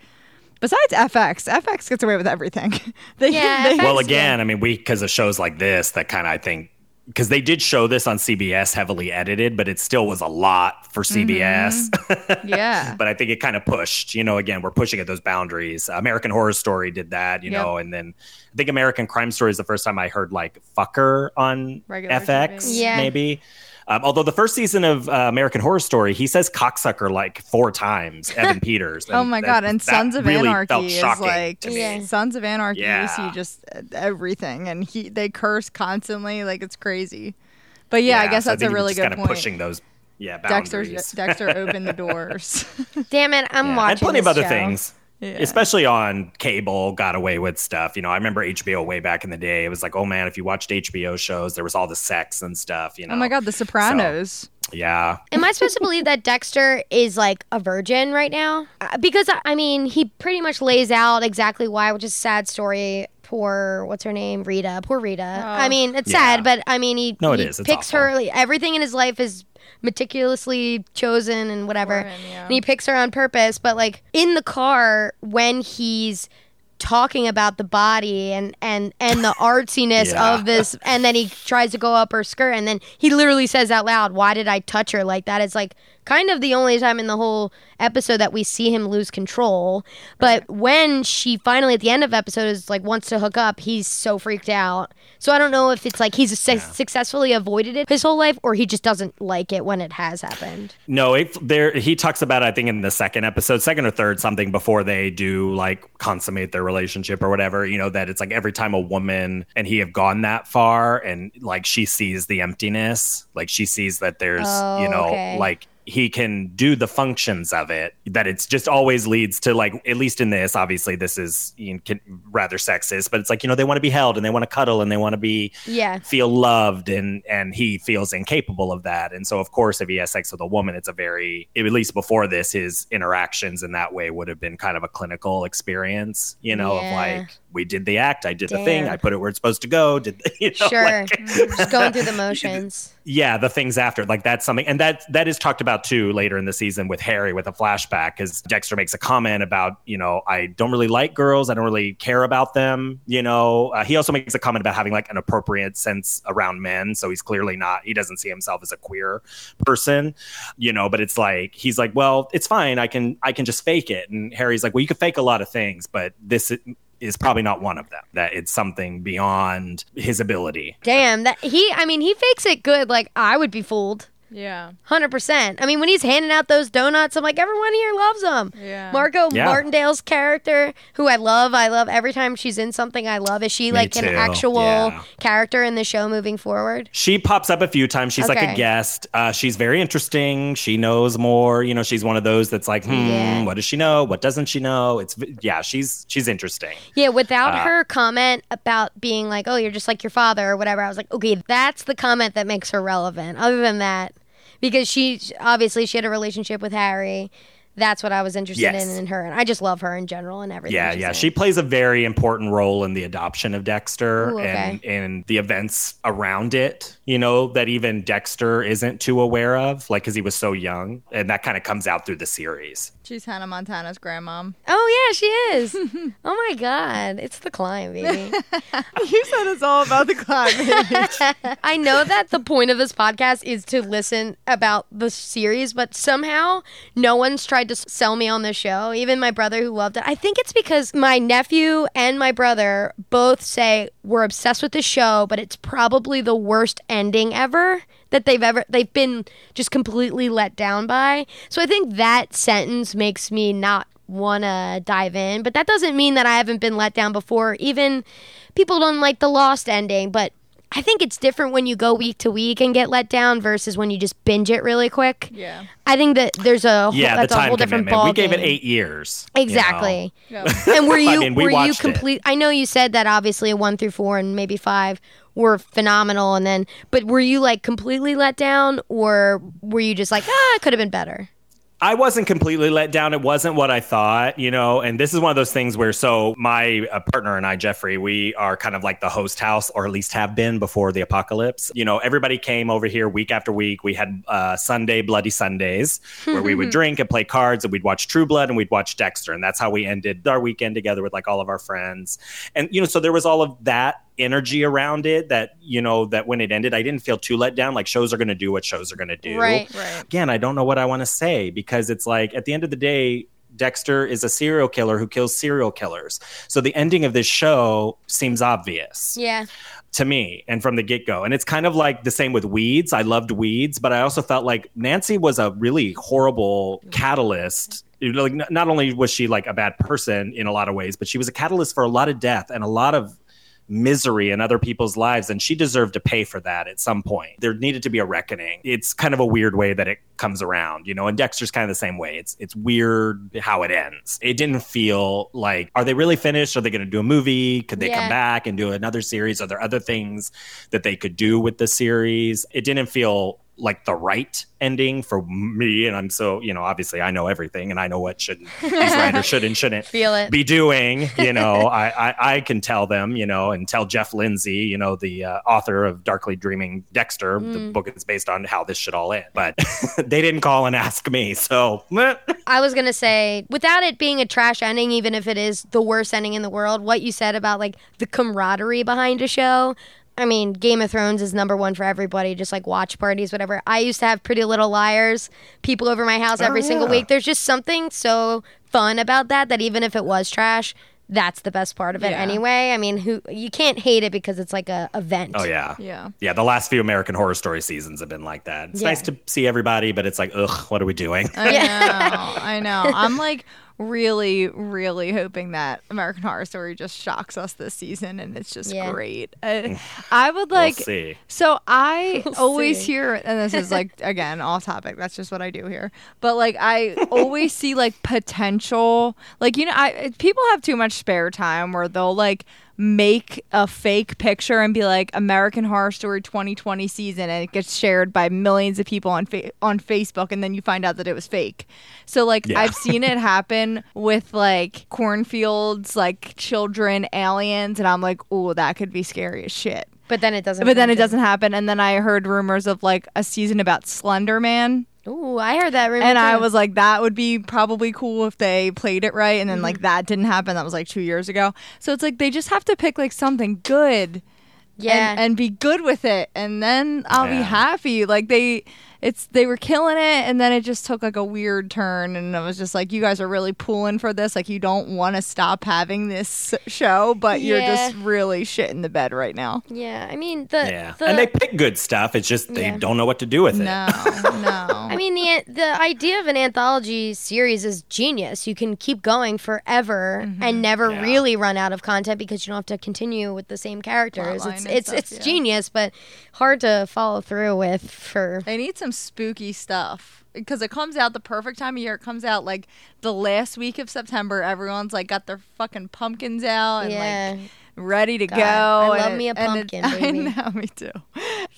Besides FX, FX gets away with everything. they,
Yeah,
they-
FX
Well, again, I mean, we because of shows like this that kind of I think because they did show this on CBS heavily edited, but it still was a lot for mm-hmm. CBS.
yeah.
but I think it kind of pushed. You know, again, we're pushing at those boundaries. American Horror Story did that, you
Yep.
know, and then I think American Crime Story is the first time I heard like "fucker" on
Regular
FX,
TV.
Yeah.
maybe. Um, although the first season of uh, American Horror Story, he says "cocksucker" like four times. Evan Peters.
Oh my god! And
that
Sons of
really
Anarchy
felt
is like
to me.
Yeah.
Sons of Anarchy. You
Yeah.
see just uh, everything, and he they curse constantly, like it's crazy. But yeah, I guess
so
that's
think
a really
just
good
kinda
point.
pushing those, yeah,
Dexter
boundaries.
Dexter opened the doors.
Damn it, I'm
Yeah,
watching.
and plenty of other
show.
things. Especially on cable, got away with stuff. You know, I remember HBO way back in the day. It was like, oh man, if you watched HBO shows, there was all the sex and stuff. You know.
Oh my god, The Sopranos.
Yeah.
Am I supposed to believe that Dexter is like a virgin right now? Uh, Because I mean, he pretty much lays out exactly why, which is a sad story. Poor, what's her name? Rita. Poor Rita. I mean, it's
Yeah.
sad, but I mean, he,
No, it
he
is. It's
picks
awful.
her. like, everything in his life is meticulously chosen and whatever.
Poor him, yeah.
And he picks her on purpose. But like in the car when he's talking about the body and and and the artsiness
Yeah.
of this and then he tries to go up her skirt and then he literally says out loud why did i touch her like that it's like kind of the only time in the whole episode that we see him lose control but when she finally at the end of episode is like wants to hook up he's so freaked out so i don't know if it's like he's su- successfully avoided it his whole life or he just doesn't like it when it has happened
No, it, there he talks about I think in the second episode, second or third, something before they do like consummate their relationship or whatever. You know that it's like every time a woman and he have gone that far, and like she sees the emptiness, like she sees that there's
Oh,
you know
okay.
like he can do the functions of it that it's just always leads to like at least in this obviously this is you know, can, rather sexist but it's like you know they want to be held and they want to cuddle and they want to be
yeah
feel loved and and he feels incapable of that and so of course if he has sex with a woman it's a very at least before this his interactions in that way would have been kind of a clinical experience you know
Yeah.
of like we did the act i did the thing i put it where it's supposed to go did the, you know,
sure.
like-
just going through the motions.
Yeah the things after like that's something and that that is talked about too later in the season with harry with a flashback because dexter makes a comment about you know i don't really like girls i don't really care about them you know uh, he also makes a comment about having like an appropriate sense around men so he's clearly not he doesn't see himself as a queer person you know but it's like he's like well it's fine i can i can just fake it and harry's like well you can fake a lot of things but this is probably not one of them that it's something beyond his ability
Damn, that he I mean he fakes it good like I would be fooled.
Yeah.
100%. I mean when he's handing out those donuts I'm like everyone here loves them.
Yeah.
Margo
Yeah.
Martindale's character who I love. I love every time she's in something I love. Is she like an actual
Yeah.
character in the show moving forward?
She pops up a few times. She's like a guest. Uh, she's very interesting. She knows more. You know, she's one of those that's like, hmm,
Yeah.
what does she know? What doesn't she know? It's yeah, she's she's interesting.
Yeah, without
Uh,
her comment about being like, "Oh, you're just like your father" or whatever, I was like, "Okay, that's the comment that makes her relevant." Other than that, because she obviously she had a relationship with Harry, that's what I was interested
Yes.
in in her, and I just love her in general and everything.
Yeah, yeah.
in.
She plays a very important role in the adoption of Dexter
Ooh,
and
okay.
and the events around it. You know that even Dexter isn't too aware of, like because he was so young, and that kind of comes out through the series.
She's Hannah Montana's grandmom.
Oh yeah, she is. oh my god, it's the climb, baby.
you said it's all about the climate.
I know that the point of this podcast is to listen about the series, but somehow no one's tried to sell me on the show. Even my brother who loved it. I think it's because my nephew and my brother both say we're obsessed with the show, but it's probably the worst ending ever that they've ever they've been just completely let down by. So I think that sentence makes me not want to dive in, but that doesn't mean that I haven't been let down before. Even people don't like the lost ending, but I think it's different when you go week to week and get let down versus when you just binge it really quick.
yeah.
I think that there's a whole,
Yeah, the
that's a whole different
commitment.
ball
We gave it
game.
eight years. you know.
Exactly.
Yeah.
And were
I
you
mean, we
were you
watched it.
complete? I know you said that obviously one through four and maybe five were phenomenal, and then but were you like completely let down, or were you just like ah, it could have been better?
I wasn't completely let down. It wasn't what I thought, you know. And this is one of those things where, so my uh, partner and I, Jeffrey, we are kind of like the host house, or at least have been before the apocalypse. You know, everybody came over here week after week. We had uh, Sunday Bloody Sundays where we would drink and play cards, and we'd watch True Blood and we'd watch Dexter, and that's how we ended our weekend together with like all of our friends. And you know, so there was all of that energy around it that you know that when it ended, I didn't feel too let down. Like shows are going to do what shows are going to do
Right.
Right.
again, I don't know what I want to say because it's like at the end of the day, Dexter is a serial killer who kills serial killers. So the ending of this show seems obvious
Yeah.
to me and from the get go. And it's kind of like the same with Weeds. I loved Weeds, but I also felt like Nancy was a really horrible catalyst. Like, not only was she like a bad person in a lot of ways, but she was a catalyst for a lot of death and a lot of misery in other people's lives, and she deserved to pay for that at some point. There needed to be a reckoning. It's kind of a weird way that it comes around, you know. And Dexter's kind of the same way. It's it's weird how it ends. It didn't feel like are they really finished? Are they going to do a movie? Could they
Yeah.
come back and do another series? Are there other things that they could do with the series? It didn't feel like the right ending for me and I'm so you know obviously I know everything and I know what should these writers should and shouldn't
Feel it.
be doing you know I, I I can tell them you know and tell Jeff Lindsay you know the uh, author of Darkly Dreaming Dexter
Mm.
the book is based on how this should all end but they didn't call and ask me so.
I was gonna say, without it being a trash ending, even if it is the worst ending in the world, what you said about like the camaraderie behind a show. I mean, Game of Thrones is number one for everybody, just like watch parties, whatever. I used to have Pretty Little Liars, people over my house every oh, single
yeah.
week. There's just something so fun about that that even if it was trash, that's the best part of it
Yeah.
anyway. I mean, who you can't hate it because it's like a event.
oh yeah
Yeah.
yeah the last few American Horror Story seasons have been like that it's
Yeah.
nice to see everybody but it's like ugh what are we doing
I know. I know. I'm like really, really hoping that American Horror Story just shocks us this season and it's just
Yeah.
great. Uh, I would like.
we'll see
So I always
see.
hear, and this is like again off topic. That's just what I do here. But like I always see like potential, like you know, I people have too much spare time where they'll like make a fake picture and be like American Horror Story 2020 season, and it gets shared by millions of people on fa- on Facebook, and then you find out that it was fake. So like
Yeah.
I've seen it happen with like cornfields, like children, aliens, and I'm like, oh, that could be scary as shit.
But then it doesn't.
But then it doesn't happen. And then I heard rumors of like a season about Slender Man.
Ooh, I heard that rumor.
And I was like, that would be probably cool if they played it right. And then like mm-hmm. that didn't happen. That was like two years ago. So it's like they just have to pick like something good
yeah.
and, and be good with it. And then I'll be happy. Like they it's they were killing it and then it just took like a weird turn and I was just like you guys are really pulling for this like you don't want to stop having this show but you're just really shit in the bed right now.
yeah. I mean the
yeah
the
and they pick good stuff it's just they
Yeah.
don't know what to do with it
No, no.
I mean the the idea of an anthology series is genius. You can keep going forever
Mm-hmm.
and never
Yeah.
really run out of content because you don't have to continue with the same characters.
Plotline
It's it's
stuff,
it's
yeah.
genius, but hard to follow through with for
They need some spooky stuff because it comes out the perfect time of year. It comes out like the last week of September. Everyone's like got their fucking pumpkins out and
yeah.
like ready to
God,
go.
I
and
love
it-
me a
and it-
pumpkin,
I know, me too.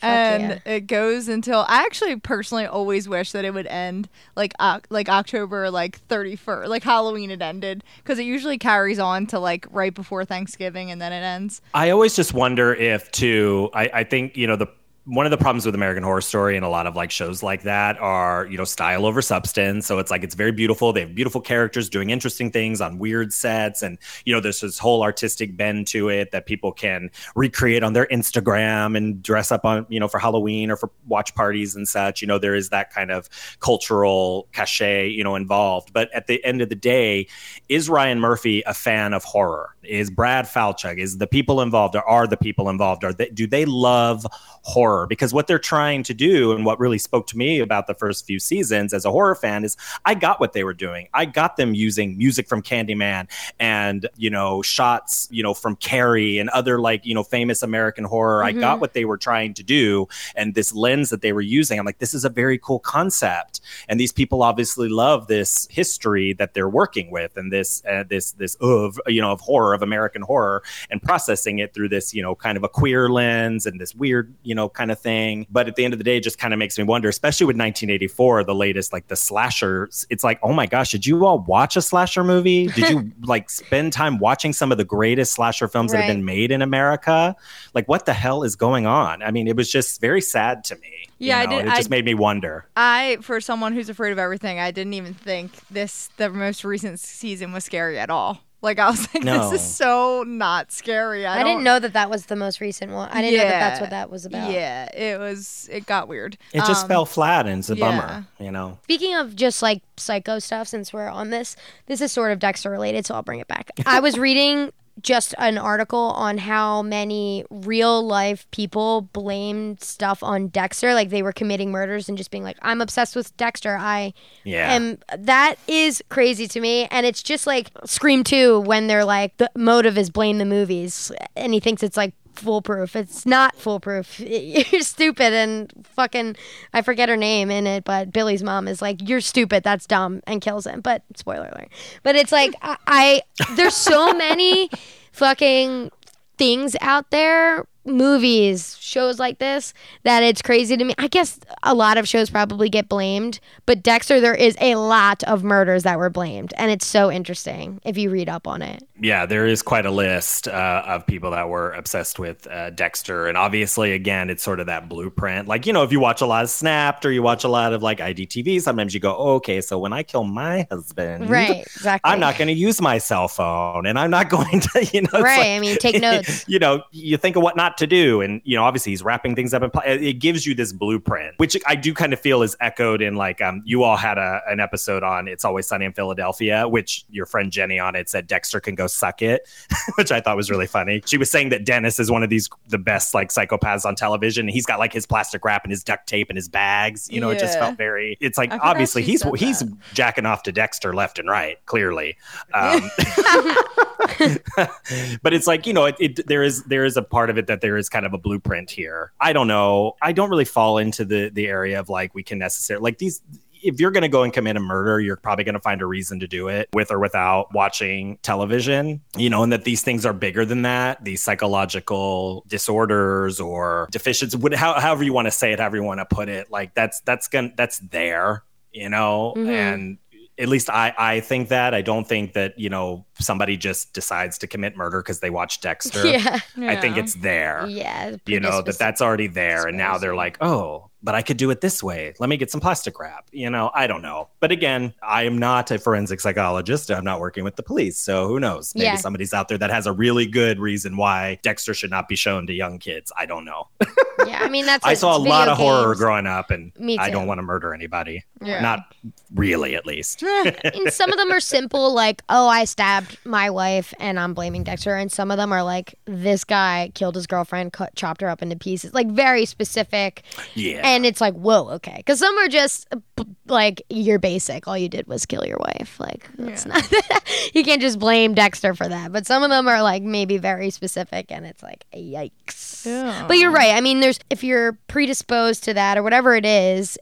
and it goes until I actually personally always wish that it would end like Oc like October like thirty first, like Halloween. It ended because it usually carries on to like right before Thanksgiving and then it ends.
I always just wonder if, too, I, I think, you know, the one of the problems with American Horror Story and a lot of like shows like that are, you know, style over substance. So it's like it's very beautiful. They have beautiful characters doing interesting things on weird sets. And, you know, there's this whole artistic bend to it that people can recreate on their Instagram and dress up on, you know, for Halloween or for watch parties and such. You know, there is that kind of cultural cachet, you know, involved. But at the end of the day, is Ryan Murphy a fan of horror? Is Brad Falchuk? Is the people involved or are the people involved? Are they, do they love horror? Because what they're trying to do and what really spoke to me about the first few seasons as a horror fan is I got what they were doing. I got them using music from Candyman and, you know, shots, you know, from Carrie and other like, you know, famous American horror. I got what they were trying to do and this lens that they were using. I'm like, this is a very cool concept. And these people obviously love this history that they're working with and this, uh, this, this of, you know, of horror, of American horror and processing it through this, you know, kind of a queer lens and this weird, you know, kind of thing. But at the end of the day, it just kind of makes me wonder, especially with 1984, the latest, like the slashers. It's like, oh my gosh, did you all watch a slasher movie? Did you like spend time watching some of the greatest slasher films that have been made in America? Like, what the hell is going on? I mean, it was just very sad to me. you
Yeah, I did-
It just
I-
made me wonder.
I, for someone who's afraid of everything, I didn't even think this the most recent season was scary at all. Like I was like,
No.
this is so not scary. I,
I, didn't
don't-
know that that was the most recent one. I didn't know that that's what that was about.
Yeah, it was. It got weird.
It just
Um,
fell flat and it's a
yeah.
bummer, you know?
Speaking of just like psycho stuff, since we're on this, this is sort of Dexter related, so I'll bring it back. I was reading just an article on how many real life people blamed stuff on Dexter, like they were committing murders and just being like, "I'm obsessed with Dexter." I
Yeah.
am. That is crazy to me, and it's just like Scream Two when they're like the motive is blame the movies, and he thinks it's like foolproof. It's not foolproof. You're stupid and fucking. I forget her name in it, but Billy's mom is like, "You're stupid. That's dumb," and kills him. But spoiler alert. But it's like I, I there's so many fucking things out there movies shows like this that it's crazy to me i guess a lot of shows probably get blamed but dexter there is a lot of murders that were blamed and it's so interesting if you read up on it
Yeah, there is quite a list uh, of people that were obsessed with uh, Dexter. And obviously, again, it's sort of that blueprint. Like, you know, if you watch a lot of Snapped or you watch a lot of like IDTV, sometimes you go, oh, okay, so when I kill my husband,
right exactly
I'm not going to use my cell phone and I'm not going to, you know,
right
like-
i mean take notes
you know, you think of what not to do. And, you know, obviously he's wrapping things up. And pla- it gives you this blueprint, which I do kind of feel is echoed in like, um, you all had a, an episode on It's Always Sunny in Philadelphia, which your friend Jenny on it said Dexter can go suck it, which I thought was really funny. She was saying that Dennis is one of these, the best like psychopaths on television. He's got like his plastic wrap and his duct tape and his bags. You know, it just felt very, it's like, obviously he's, he's
that.
jacking off to Dexter left and right, clearly. Um, but it's like you know it, it, there is there is a part of it that there is kind of a blueprint here. I don't know. I don't really fall into the the area of like we can necessarily like these if you're going to go and commit a murder you're probably going to find a reason to do it with or without watching television you know and that these things are bigger than that these psychological disorders or deficiencies however you want to say it however you want to put it like that's that's gonna that's there you know?
Mhm.
and at least I, I think that. I don't think that you know somebody just decides to commit murder because they watch Dexter.
yeah
I think it's there.
yeah
You know that that's already there, and now they're like, oh, but I could do it this way. Let me get some plastic wrap. You know, I don't know. But again, I am not a forensic psychologist. I'm not working with the police, so who knows? Maybe
Yeah.
somebody's out there that has a really good reason why Dexter should not be shown to young kids. I don't know.
yeah i mean that's
I saw a lot of horror growing up, and
Me
I don't want to murder anybody.
Yeah.
Not really, at least.
and some of them are simple, like, oh, I stabbed my wife and I'm blaming Dexter. And some of them are like, this guy killed his girlfriend, cut, chopped her up into pieces, like very specific.
Yeah.
And it's like, whoa, okay. Because some are just like, you're basic. All you did was kill your wife. Like, that's not, you can't just blame Dexter for that. But some of them are like maybe very specific and it's like, yikes.
Yeah.
But you're right. I mean, there's, if you're predisposed to that or whatever it is,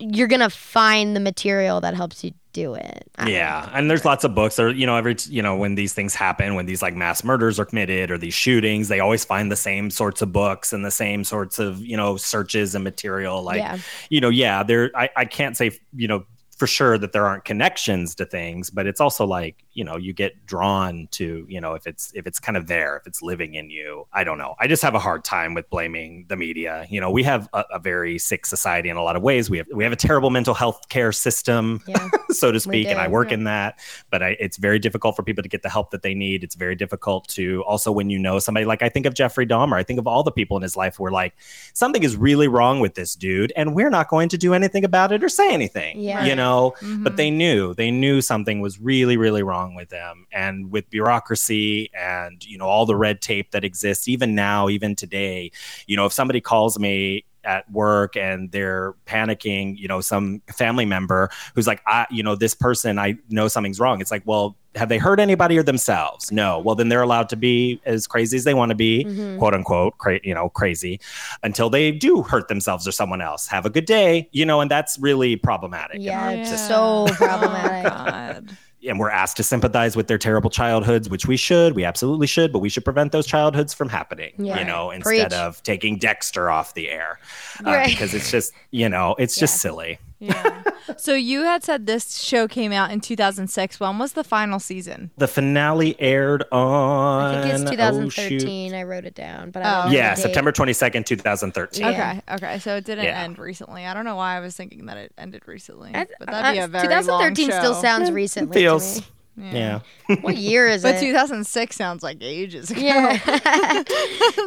you're going to find the material that helps you do it. I
Yeah, and there's lots of books. Or you know, every you know when these things happen, when these like mass murders are committed or these shootings, they always find the same sorts of books and the same sorts of you know searches and material. Like
Yeah.
you know, yeah, there. I I can't say you know for sure that there aren't connections to things, but it's also like you know you get drawn to you know if it's if it's kind of there, if it's living in you. I don't know. I just have a hard time with blaming the media. You know, we have a, a very sick society in a lot of ways. We have we have a terrible mental health care system
Yeah.
so to speak, and I work in that. But I, it's very difficult for people to get the help that they need. It's very difficult to also when you know somebody like I think of Jeffrey Dahmer. I think of all the people in his life who are like something is really wrong with this dude, and we're not going to do anything about it or say anything.
Yeah.
you know.
Mm-hmm.
But they knew they knew something was really really wrong with them, and with bureaucracy and you know all the red tape that exists even now, even today. You know, if somebody calls me at work and they're panicking, you know, some family member who's like, I, you know, this person, I know something's wrong. It's like, well, have they hurt anybody or themselves? No. Well, then they're allowed to be as crazy as they want to be,
Mhm.
quote unquote, cra- you know, crazy until they do hurt themselves or someone else. Have a good day, you know, and that's really problematic. in
Yeah,
our
it's so
Oh,
problematic.
God.
And we're asked to sympathize with their terrible childhoods, which we should, we absolutely should, but we should prevent those childhoods from happening,
Yeah.
you know, instead
Preach.
of taking Dexter off the air. Uh,
Right.
Because it's just, you know, it's just
Yeah.
silly.
Yeah. So you had said this show came out in 2006. When was the final season?
The finale aired on.
I think it's
oh,
2013. I wrote it down, but
Oh.
don't
yeah. September 22nd, 2013.
Yeah.
Okay. Okay. So it didn't
Yeah.
end recently. I don't know why I was thinking that it ended recently.
I-
But that'd be
uh,
a very
2013
long
still
show.
sounds recently
feels-
to me.
Yeah.
What year is it?
But 2006 sounds like ages ago.
yeah.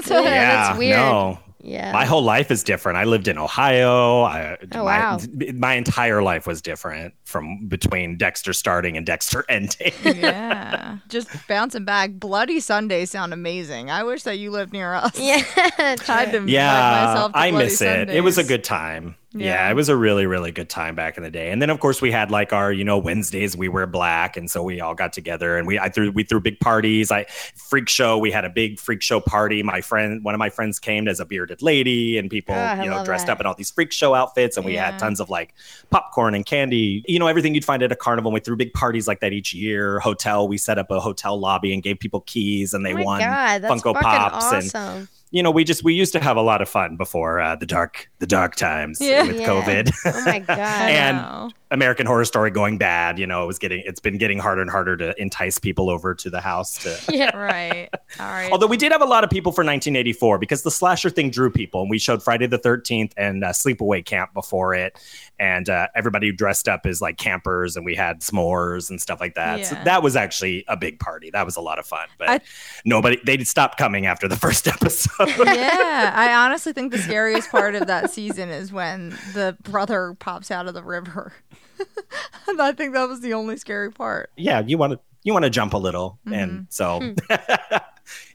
So-
Yeah, that's weird.
No.
Yeah.
My whole life is different. I lived in Ohio. I,
Oh,
my,
wow.
my entire life was different from between Dexter starting and Dexter ending.
yeah. Just bouncing back. Bloody Sundays sound amazing. I wish that you lived near us.
yeah.
Tried to invite
yeah,
myself to
I
Bloody
miss it. It was a good time. Yeah.
Yeah.
it was a really, really good time back in the day. And then, of course, we had like our, you know, Wednesdays we wear black, and so we all got together and we I threw we threw big parties. I freak show. We had a big freak show party. My friend, one of my friends, came as a bearded lady, and people,
Oh,
you know, dressed
that.
up in all these freak show outfits, and we
Yeah.
had tons of like popcorn and candy, you know, everything you'd find at a carnival. We threw big parties like that each year. Hotel, we set up a hotel lobby and gave people keys, and they
oh
won
God,
Funko Pops and
awesome.
You know, we just we used to have a lot of fun before uh, the dark the dark times
Yeah.
with
Yeah.
COVID.
Oh my god.
And-
know.
American Horror Story going bad. You know, it was getting it's been getting harder and harder to entice people over to the house. To
yeah.
right. All right.
although we did have a lot of people for 1984 because the slasher thing drew people, and we showed Friday the 13th and uh, Sleepaway Camp before it, and uh, everybody dressed up as like campers, and we had s'mores and stuff like that. So that was actually a big party. That was a lot of fun, but
I-
nobody they stopped coming after the first episode.
yeah, I honestly think the scariest part of that season is when the brother pops out of the river. and I think that was the only scary part.
yeah, you want to you want to jump a little,
Mm-hmm.
and so
Hmm.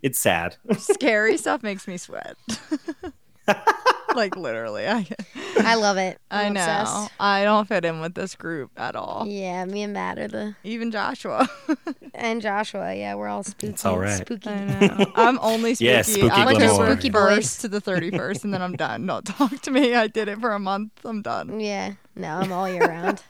it's sad.
Scary stuff makes me sweat. like literally, I
I love it.
I
I'm
know
obsessed.
I don't fit in with this group at all.
Yeah, me and Matt are the
Even Joshua.
and Joshua. Yeah, we're all spooky.
all right.
Spooky.
I know. I'm only spooky.
Yeah, spooky
I'm
glamour.
just
Spooky
first to the 31st, and then I'm done. Don't talk to me. I did it for a month. I'm done.
Yeah. No, I'm all year round.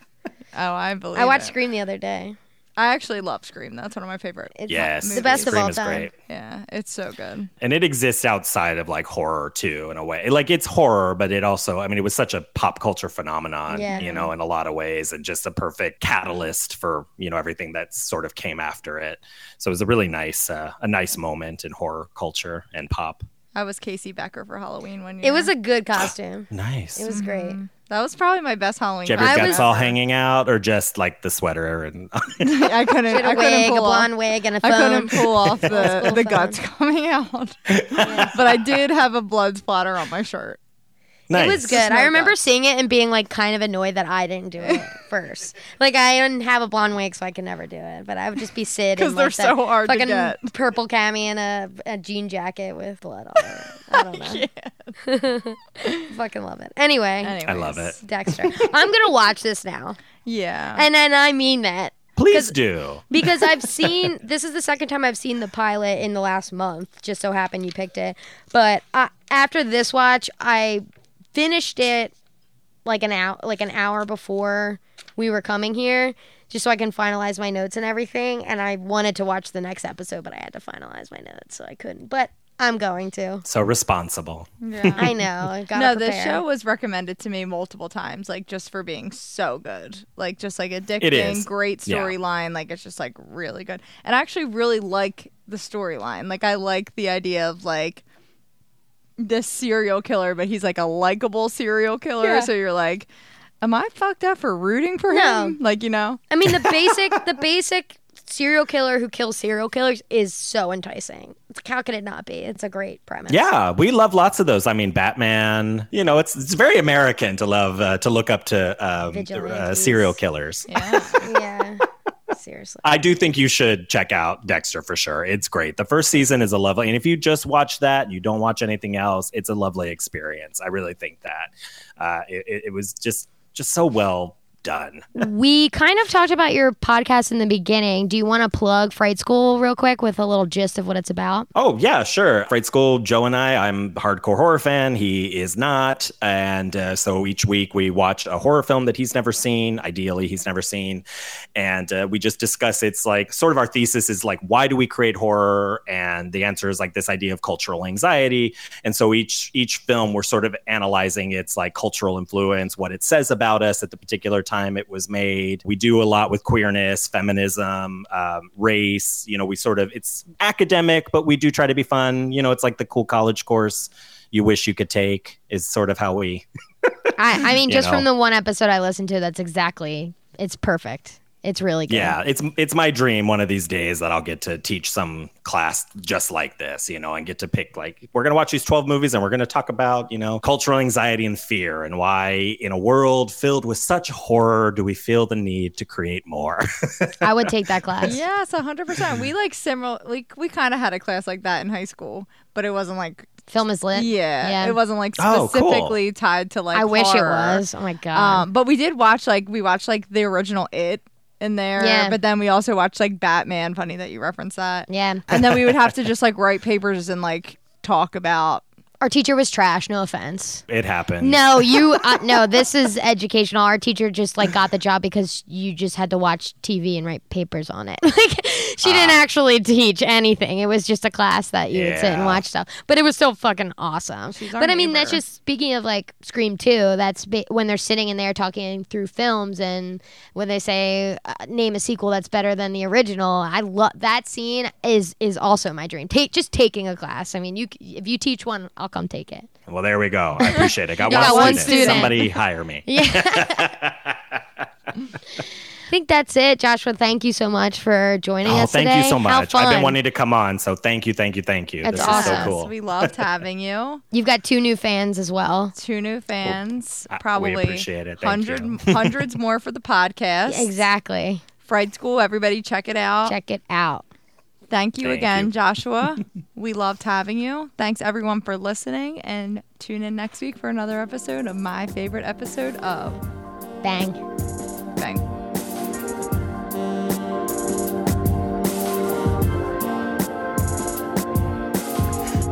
Oh, I believe.
I watched
it.
Scream the other day.
I actually love Scream. That's one of my favorite.
It's
Yes,
the best of all
is
time.
great.
Yeah, it's so good.
and it exists outside of like horror too in a way like it's horror but it also i mean it was such a pop culture phenomenon
Yeah.
you know in a lot of ways and just a perfect catalyst for you know everything that sort of came after it so it was a really nice uh, a nice moment in horror culture and pop
I was Casey Becker for Halloween one year.
It was a good costume.
nice
It was great.
That was probably my best Halloween.
Did you have your
I
guts
was-
all hanging out or just like the sweater and
I couldn't.
She had
I
a
couldn't
wig, a blonde
off.
wig, and a
I
phone.
couldn't pull off the the
phone.
guts coming out, but I did have a blood splatter on my shirt.
Nice
It was good. I remember
guts.
seeing it and being like kind of annoyed that I didn't do it first. Like I didn't have a blonde wig, so I could never do it. But I would just be Sid
'Cause
in
they're
like, that
so hard to get.
purple cami and a, a jean jacket with blood on it. I don't know. fucking love it. Anyway,
i love it
Dexter. I'm gonna watch this now,
Yeah.
and then I mean that
please do
because I've seen this is the second time I've seen the pilot in the last month. Just so happened you picked it, but I, after this watch, I finished it like an hour, like an hour before we were coming here, just so I can finalize my notes and everything. And I wanted to watch the next episode, but I had to finalize my notes, so I couldn't. But I'm going to.
so responsible
yeah.
I know. I gotta
no,
prepare.
this show was recommended to me multiple times, like just for being so good, like just like addicting,
is.
great
Yeah.
storyline. Like it's just like really good, and I actually really like the storyline. Like I like the idea of like this serial killer, but he's like a likable serial killer.
Yeah.
So you're like, am I fucked up for rooting for
No.
him? Like you know,
I mean, the basic, the basic serial killer who kills serial killers is so enticing. It's, how could it not be? It's a great premise.
Yeah, we love lots of those. I mean, Batman. You know, it's it's very American to love uh, to look up to um, uh, serial killers.
yeah.
Yeah. Seriously.
I do think you should check out Dexter for sure. It's great. The first season is a lovely, and if you just watch that, you don't watch anything else, it's a lovely experience. I really think that uh, it, it- was just just so well done.
We kind of talked about your podcast in the beginning. Do you want to plug Fright School real quick with a little gist of what it's about?
Oh yeah, sure. Fright School, Joe and I. I'm a hardcore horror fan. He is not, and uh, so each week we watch a horror film that he's never seen. Ideally, he's never seen, and uh, we just discuss. It's like sort of our thesis is like, why do we create horror? And the answer is like this idea of cultural anxiety. And so each each film we're sort of analyzing its like cultural influence, what it says about us at the particular time it was made. We do a lot with queerness, feminism, um, race. You know, we sort of it's academic, but we do try to be fun. You know, it's like the cool college course you wish you could take is sort of how we
I, I mean, just from the one episode I listened to, that's exactly, it's perfect. It's really good.
Yeah, it's it's my dream one of these days that I'll get to teach some class just like this, you know, and get to pick like we're going to watch these 12 movies and we're going to talk about, you know, cultural anxiety and fear and why in a world filled with such horror do we feel the need to create more.
I would take that class.
Yes, hundred percent. We like similar. Like we kind of had a class like that in high school, but it wasn't like
Film is lit.
yeah,
Yeah.
it wasn't like
Oh, cool.
specifically tied to like.
I wish it was. Oh my god.
Um, but we did watch like we watched like the original It in there.
Yeah.
But then we also watched like Batman. Funny that you referenced that.
yeah.
And then we would have to just like write papers and like talk about.
Our teacher was trash. No offense.
it happened.
No, you. Uh, no, this is educational. Our teacher just like got the job because you just had to watch TV and write papers on it. Like she didn't
Ah.
actually teach anything. It was just a class that you would sit and watch stuff. But it was still fucking awesome.
She's
But I mean, that's just speaking of like Scream Two. That's ba- when they're sitting in there talking through films, and when they say uh, name a sequel that's better than the original. I love that scene. Is is also my dream. Take just taking a class. I mean, you if you teach one, I'll come take it.
Well, there we go. I appreciate it. Got,
You
one,
got one
student.
student.
Somebody hire me.
Yeah. I think that's it, Joshua. Thank you so much for joining
Oh,
us
thank
today.
you so much. I've been wanting to come on, so thank you, thank you, thank you.
That's
this
awesome.
is so cool.
We loved having you.
You've got two new fans as well.
Two new fans.
Uh, we
probably
appreciate it. Thank
hundred
you.
hundreds more for the podcast.
Exactly.
Fright School. Everybody, check it out.
Check it out.
Thank you
Thank
again,
you.
Joshua. we loved having you. Thanks everyone for listening, and tune in next week for another episode of my favorite episode of
Bang.
Bang.